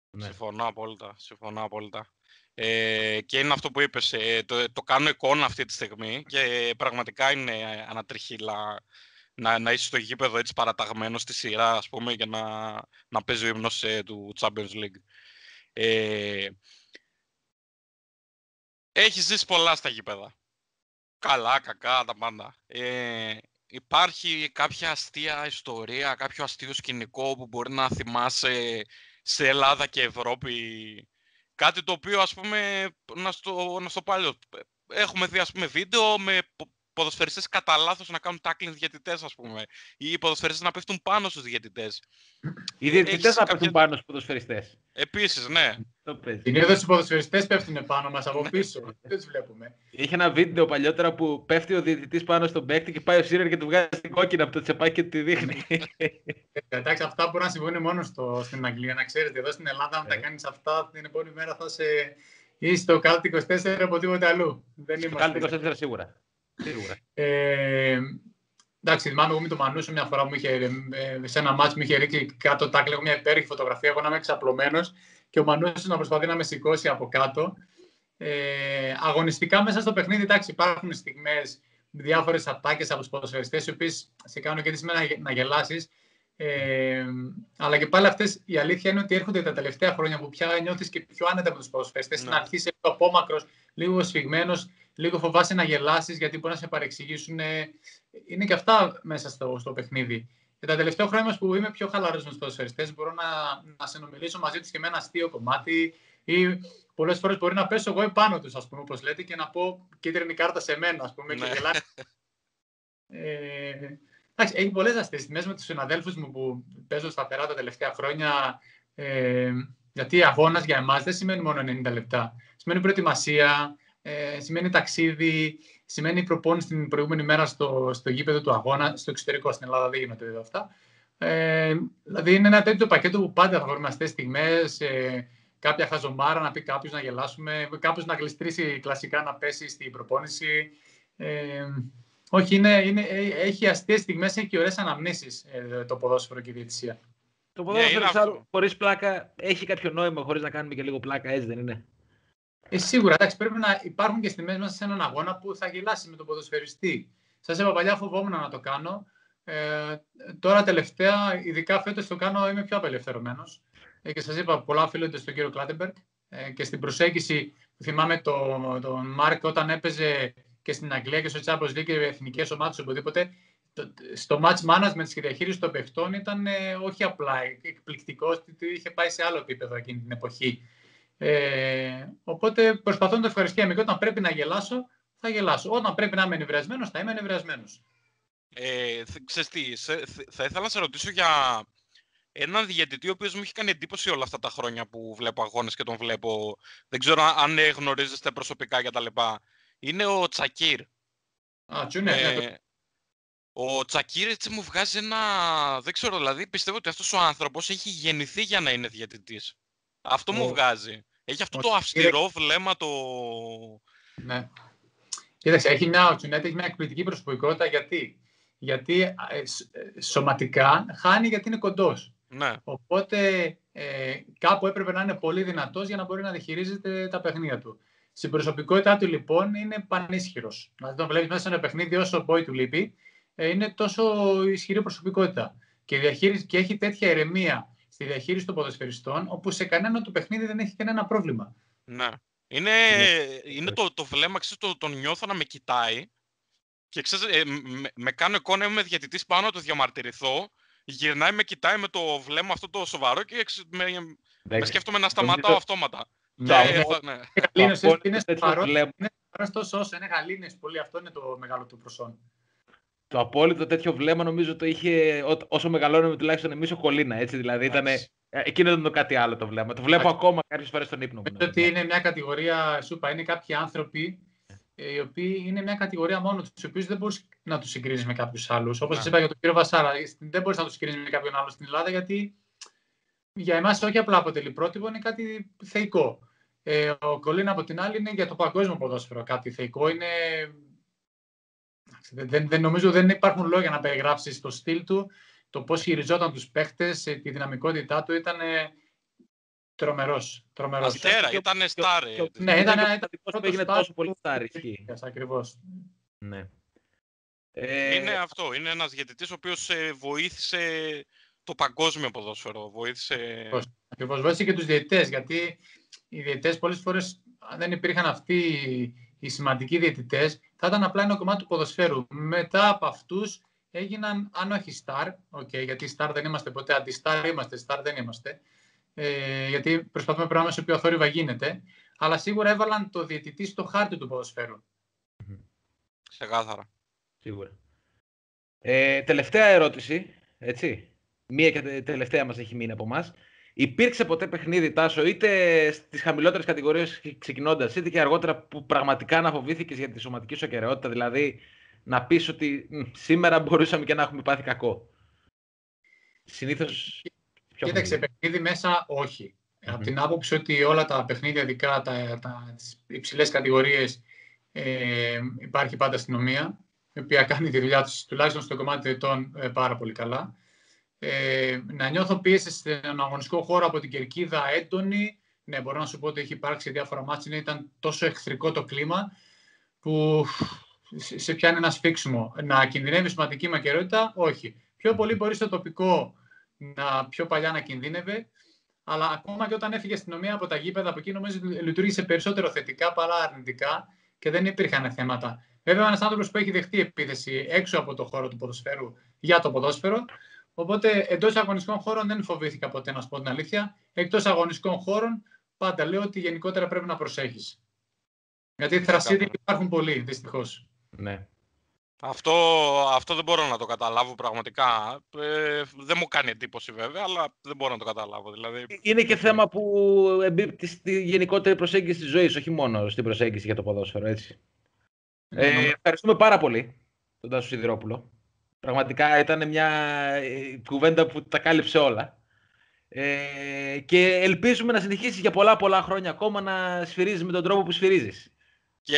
[SPEAKER 3] Ναι. Συμφωνώ απόλυτα. Συμφωνώ απόλυτα. Ε, και είναι αυτό που είπες, ε, το, το κάνω εικόνα αυτή τη στιγμή και πραγματικά είναι ανατριχίλα να, να είσαι στο γήπεδο έτσι παραταγμένος στη σειρά, ας πούμε, για να, να παίζει ο ύμνος ε, του Champions League. Ε, έχεις ζήσει πολλά στα γήπεδα. Καλά, κακά, τα πάντα. Ε, υπάρχει κάποια αστεία ιστορία, κάποιο αστείο σκηνικό που μπορεί να θυμάσαι σε Ελλάδα και Ευρώπη; Κάτι το οποίο, ας πούμε, να στο, να στο πάλι, έχουμε δει, ας πούμε, βίντεο με ποδοσφαιριστές κατά λάθος να κάνουν tackling διαιτητές, ας πούμε. Ή οι ποδοσφαιριστές να πέφτουν πάνω στους διαιτητές.
[SPEAKER 1] Οι διαιτητές να πέφτουν πάνω στους ποδοσφαιριστές.
[SPEAKER 3] Επίσης, ναι.
[SPEAKER 2] Συνήθω οι ποδοσφαιριστές πέφτουν πάνω μας από πίσω. Δεν του βλέπουμε.
[SPEAKER 1] Είχε ένα βίντεο παλιότερα που πέφτει ο διαιτητής πάνω στον παίκτη και πάει ο Σίρερ και του βγάζει την κόκκινα από το τσεπάκι και τη δείχνει.
[SPEAKER 2] Εντάξει, αυτά μπορεί να συμβούν μόνος στο, στην Αγγλία. Να ξέρετε, εδώ στην Ελλάδα, αν τα ε. κάνεις αυτά, την επόμενη μέρα θα σε. ή στο κάλτ 24 από τίποτε αλλού.
[SPEAKER 1] Δεν είμαστε. Κάλτ 24 σίγουρα.
[SPEAKER 2] Ε, εντάξει, θυμάμαι εγώ με τον Μανούσο μια φορά μου είχε, ε, σε ένα μάτσο μου είχε ρίξει κάτω τάκλε, μια υπέροχη φωτογραφία. Εγώ να είμαι εξαπλωμένος και ο Μανούσο να προσπαθεί να με σηκώσει από κάτω. Ε, αγωνιστικά μέσα στο παιχνίδι, εντάξει, υπάρχουν στιγμές, διάφορες ατάκες από τους ποδοσφαιριστές, οι οποίες σε κάνουν και τη να, να γελάσεις. Ε, αλλά και πάλι αυτές η αλήθεια είναι ότι έρχονται τα τελευταία χρόνια που πια νιώθεις και πιο άνετα με τους ποδοσφαιριστές. Ναι. Να αρχίσει λίγο απόμακρος, λίγο σφιγμένος λίγο φοβάσαι να γελάσεις γιατί μπορεί να σε παρεξηγήσουν. Είναι και αυτά μέσα στο, στο παιχνίδι. Και τα τελευταία χρόνια που είμαι πιο χαλαρός με τους ποδοσφαιριστές, μπορώ να, να συνομιλήσω μαζί τους και με ένα αστείο κομμάτι ή πολλές φορές μπορεί να πέσω εγώ επάνω τους, ας πούμε, όπως λέτε, και να πω κίτρινη κάρτα σε μένα, ας πούμε, και ναι. γελάει. Ε, εντάξει, έχει πολλές αστείε με τους συναδέλφους μου που παίζω σταθερά τα τελευταία χρόνια. Ε, γιατί αγώνας για εμάς δεν σημαίνει μόνο 90 λεπτά. Σημαίνει προετοιμασία, ε, σημαίνει ταξίδι, σημαίνει προπόνηση την προηγούμενη μέρα στο, στο γήπεδο του αγώνα, στο εξωτερικό στην Ελλάδα δεν γίνεται εδώ αυτά. Ε, δηλαδή είναι ένα τέτοιο πακέτο που πάντα θα βρούμε αυτέ στιγμές, ε, κάποια χαζομάρα να πει κάποιος να γελάσουμε, κάποιος να γλιστρήσει κλασικά να πέσει στην προπόνηση. Ε, όχι, είναι, είναι, έχει αστείες στιγμές, έχει και ωραίες αναμνήσεις ε, το ποδόσφαιρο και η διαιτησία.
[SPEAKER 1] Το ποδόσφαιρο yeah, χωρίς πλάκα έχει κάποιο νόημα, χωρίς να κάνουμε και λίγο πλάκα, έτσι δεν είναι;
[SPEAKER 2] Ε, σίγουρα, εντάξει, πρέπει να υπάρχουν και στιγμές μέσα σε έναν αγώνα που θα γελάσει με τον ποδοσφαιριστή. Σας είπα παλιά, φοβόμουν να το κάνω. Ε, τώρα τελευταία, ειδικά φέτος το κάνω, είμαι πιο απελευθερωμένος. Ε, και σας είπα, πολλά οφείλονται στον κύριο Κλάτεμπεργκ ε, και στην προσέγγιση που θυμάμαι τον το Μάρκ όταν έπαιζε και στην Αγγλία και στο Champions League και εθνικές ομάδες οπουδήποτε. Στο match management και διαχείριση των παιχτών ήταν ε, όχι απλά εκπληκτικό, είχε πάει σε άλλο επίπεδο εκείνη την εποχή. Ε, οπότε προσπαθώ να το ευχαριστήσω και όταν πρέπει να γελάσω, θα γελάσω. Όταν πρέπει να είμαι ενευριασμένο, θα είμαι ενευριασμένο.
[SPEAKER 3] Ε, ξέρεις τι, θα ήθελα να σε ρωτήσω για έναν διαιτητή ο οποίος μου έχει κάνει εντύπωση όλα αυτά τα χρόνια που βλέπω αγώνες και τον βλέπω. Δεν ξέρω αν γνωρίζεστε προσωπικά κτλ. Είναι ο Τσακίρ.
[SPEAKER 2] Α, τσουνέ, ναι, ε, ναι,
[SPEAKER 3] ο Τσακίρ έτσι μου βγάζει ένα. Δεν ξέρω, δηλαδή πιστεύω ότι αυτός ο άνθρωπος έχει γεννηθεί για να είναι διαιτητής. Αυτό μου βγάζει. Έχει αυτό το αυστηρό βλέμμα το...
[SPEAKER 2] Ναι. Κοίταξε, έχει μια, ο Τσουνέτ έχει μια εκπληκτική προσωπικότητα. Γιατί, γιατί ε, ε, σωματικά χάνει γιατί είναι κοντός.
[SPEAKER 3] Ναι.
[SPEAKER 2] Οπότε ε, κάπου έπρεπε να είναι πολύ δυνατός για να μπορεί να διαχειρίζεται τα παιχνίδια του. Στην προσωπικότητά του λοιπόν είναι πανίσχυρος. Δηλαδή τον βλέπεις μέσα σε ένα παιχνίδι όσο ο του λείπει, ε, είναι τόσο ισχυρή προσωπικότητα. Και, και έχει τέτοια ηρεμία στη διαχείριση των ποδοσφαιριστών, όπου σε κανένα του παιχνίδι δεν έχει κανένα πρόβλημα.
[SPEAKER 3] Ναι. Είναι, είναι το, το βλέμμα, ξέρεις, το, τον νιώθω να με κοιτάει και ξέρεις, ε, με, με κάνω εικόνα, είμαι διατητής πάνω να το διαμαρτυρηθώ, γυρνάει, με κοιτάει με το βλέμμα αυτό το σοβαρό και με, με σκέφτομαι να σταματάω αυτόματα.
[SPEAKER 2] Ναι, ναι. ναι. Είναι τόσο όσο είναι γαλήνες πολύ, αυτό είναι το μεγάλο του προσόν
[SPEAKER 1] το απόλυτο τέτοιο βλέμμα νομίζω το είχε όσο μεγαλώνουμε τουλάχιστον εμείς ο Κολίνα. Έτσι, δηλαδή ήταν, ε, εκείνο ήταν το κάτι άλλο το βλέμμα. Το βλέπω ακόμα κάποιες φορές στον ύπνο μου.
[SPEAKER 2] Νομίζω ότι είναι μια κατηγορία, σου είπα, είναι κάποιοι άνθρωποι ε, οι οποίοι είναι μια κατηγορία μόνο τους, του οποίου δεν μπορείς να τους συγκρίνεις με κάποιους άλλους. Όπως σας είπα για τον κύριο Βασάρα, δεν μπορείς να τους συγκρίνεις με κάποιον άλλο στην Ελλάδα, γιατί για εμάς όχι απλά αποτελεί πρότυπο, είναι κάτι θεϊκό. Ε, ο Κολίνα από την άλλη είναι για το παγκόσμιο ποδόσφαιρο κάτι θεϊκό. Είναι δεν, δεν, νομίζω δεν υπάρχουν λόγια να περιγράψεις το στυλ του, το πώς χειριζόταν τους παίχτες, ε, τη δυναμικότητά του ήταν τρομερός. Τρομερός.
[SPEAKER 3] Αστέρα, ήταν στάρ.
[SPEAKER 2] Ναι, ήταν ένα
[SPEAKER 1] έγινε τόσο πολύ στάρ.
[SPEAKER 2] Ακριβώς.
[SPEAKER 1] Ναι.
[SPEAKER 3] Ε... Είναι αυτό. Είναι ένας διαιτητή ο οποίος ε, βοήθησε το παγκόσμιο ποδόσφαιρο. Βοήθησε.
[SPEAKER 2] Ακριβώς. Βοήθησε και τους διαιτητές. Γιατί οι διαιτητές πολλές φορές, αν δεν υπήρχαν αυτοί οι σημαντικοί διαιτητές, θα ήταν απλά ένα κομμάτι του ποδοσφαίρου. Μετά από αυτούς έγιναν, αν όχι star, okay, γιατί star δεν είμαστε ποτέ, αντι-star είμαστε, star δεν είμαστε, ε, γιατί προσπαθούμε πράγμα σε οποίο θόρυβα γίνεται, αλλά σίγουρα έβαλαν το διαιτητή στο χάρτη του ποδοσφαίρου.
[SPEAKER 3] Ξεκάθαρα.
[SPEAKER 1] Σίγουρα. Ε, τελευταία ερώτηση, έτσι. Μία και τελευταία μας έχει μείνει από εμάς. Υπήρξε ποτέ παιχνίδι, Τάσο, είτε στις χαμηλότερες κατηγορίες ξεκινώντας, είτε και αργότερα που πραγματικά να φοβήθηκε για τη σωματική σου ακαιρεότητα, δηλαδή να πεις ότι σήμερα μπορούσαμε και να έχουμε πάθει κακό. Συνήθως.
[SPEAKER 2] Κοίταξε, παιχνίδι μέσα όχι. Mm-hmm. Από την άποψη ότι όλα τα παιχνίδια, ειδικά τα, τα υψηλές κατηγορίες, ε, υπάρχει πάντα αστυνομία, η οποία κάνει τη δουλειά τους τουλάχιστον στο κομμάτι των ε, πάρα πολύ καλά ε, να νιώθω πίεση στον αγωνιστικό χώρο από την κερκίδα έντονη. Ναι, μπορώ να σου πω ότι έχει υπάρξει διάφορα μάτια. Ήταν τόσο εχθρικό το κλίμα που σε πιάνει ένα σφίξιμο. Να κινδυνεύει σημαντική μακερότητα, όχι. Πιο πολύ μπορείς στο τοπικό να πιο παλιά να κινδύνευε, αλλά ακόμα και όταν έφυγε η αστυνομία από τα γήπεδα από εκεί, νομίζω ότι λειτουργήσε περισσότερο θετικά παρά αρνητικά και δεν υπήρχαν θέματα. Βέβαια, ένας άνθρωπος που έχει δεχτεί επίθεση έξω από το χώρο του ποδοσφαίρου για το ποδόσφαιρο, Οπότε εντός αγωνιστικών χώρων δεν φοβήθηκα ποτέ να σου πω την αλήθεια. Εκτός αγωνιστικών χώρων πάντα λέω ότι γενικότερα πρέπει να προσέχεις. Γιατί θρασίδι υπάρχουν πολλοί, δυστυχώς.
[SPEAKER 1] Ναι.
[SPEAKER 3] Αυτό, αυτό δεν μπορώ να το καταλάβω πραγματικά. Ε, δεν μου κάνει εντύπωση βέβαια, αλλά δεν μπορώ να το καταλάβω. Δηλαδή...
[SPEAKER 1] Είναι και θέμα που εμπίπτει στη γενικότερη προσέγγιση της ζωής, όχι μόνο στην προσέγγιση για το ποδόσφαιρο, έτσι. Ε, ευχαριστούμε πάρα πολύ τον Τάσο Σιδηρόπουλο. Πραγματικά ήταν μια ε, κουβέντα που τα κάλυψε όλα. Ε, και ελπίζουμε να συνεχίσεις για πολλά πολλά χρόνια ακόμα να σφυρίζεις με τον τρόπο που σφυρίζεις.
[SPEAKER 3] Και,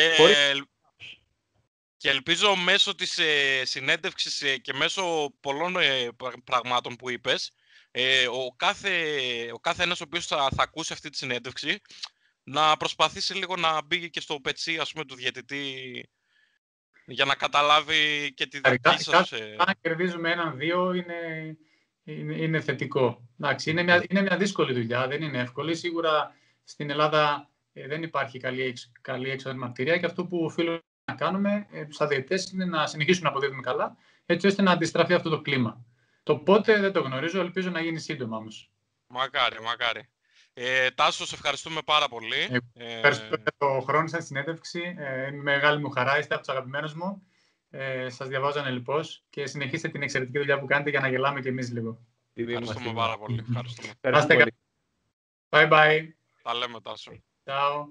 [SPEAKER 3] και ελπίζω μέσω της ε, συνέντευξης ε, και μέσω πολλών ε, πραγμάτων που είπες, ε, ο, κάθε, ο κάθε ένας ο οποίος θα, θα ακούσει αυτή τη συνέντευξη να προσπαθήσει λίγο να μπει και στο πετσί ας πούμε, του διαιτητή για να καταλάβει και τη δική σας...
[SPEAKER 2] Αν κερδίζουμε έναν-δύο είναι, είναι, είναι, θετικό. Εντάξει, είναι, μια, είναι μια δύσκολη δουλειά, δεν είναι εύκολη. Σίγουρα στην Ελλάδα δεν υπάρχει καλή, καλή έξοδο μαρτυρία και αυτό που οφείλω να κάνουμε ε, σαν διαιτητές είναι να συνεχίσουμε να αποδίδουμε καλά, έτσι ώστε να αντιστραφεί αυτό το κλίμα. Το πότε δεν το γνωρίζω, ελπίζω να γίνει σύντομα όμως.
[SPEAKER 3] Μακάρι, μακάρι. Ε, Τάσο, σε ευχαριστούμε πάρα πολύ.
[SPEAKER 2] Ε, ευχαριστώ για το χρόνο σας συνέντευξη. Ε, είναι μεγάλη μου χαρά, είστε από τους αγαπημένους μου. Ε, σας διαβάζω ανελειπώς και συνεχίστε την εξαιρετική δουλειά που κάνετε για να γελάμε κι εμείς λίγο.
[SPEAKER 3] Ευχαριστούμε πάρα πολύ.
[SPEAKER 2] Ευχαριστούμε. Bye bye.
[SPEAKER 3] Τα λέμε, Τάσο.
[SPEAKER 2] Ciao.
[SPEAKER 3] Ciao.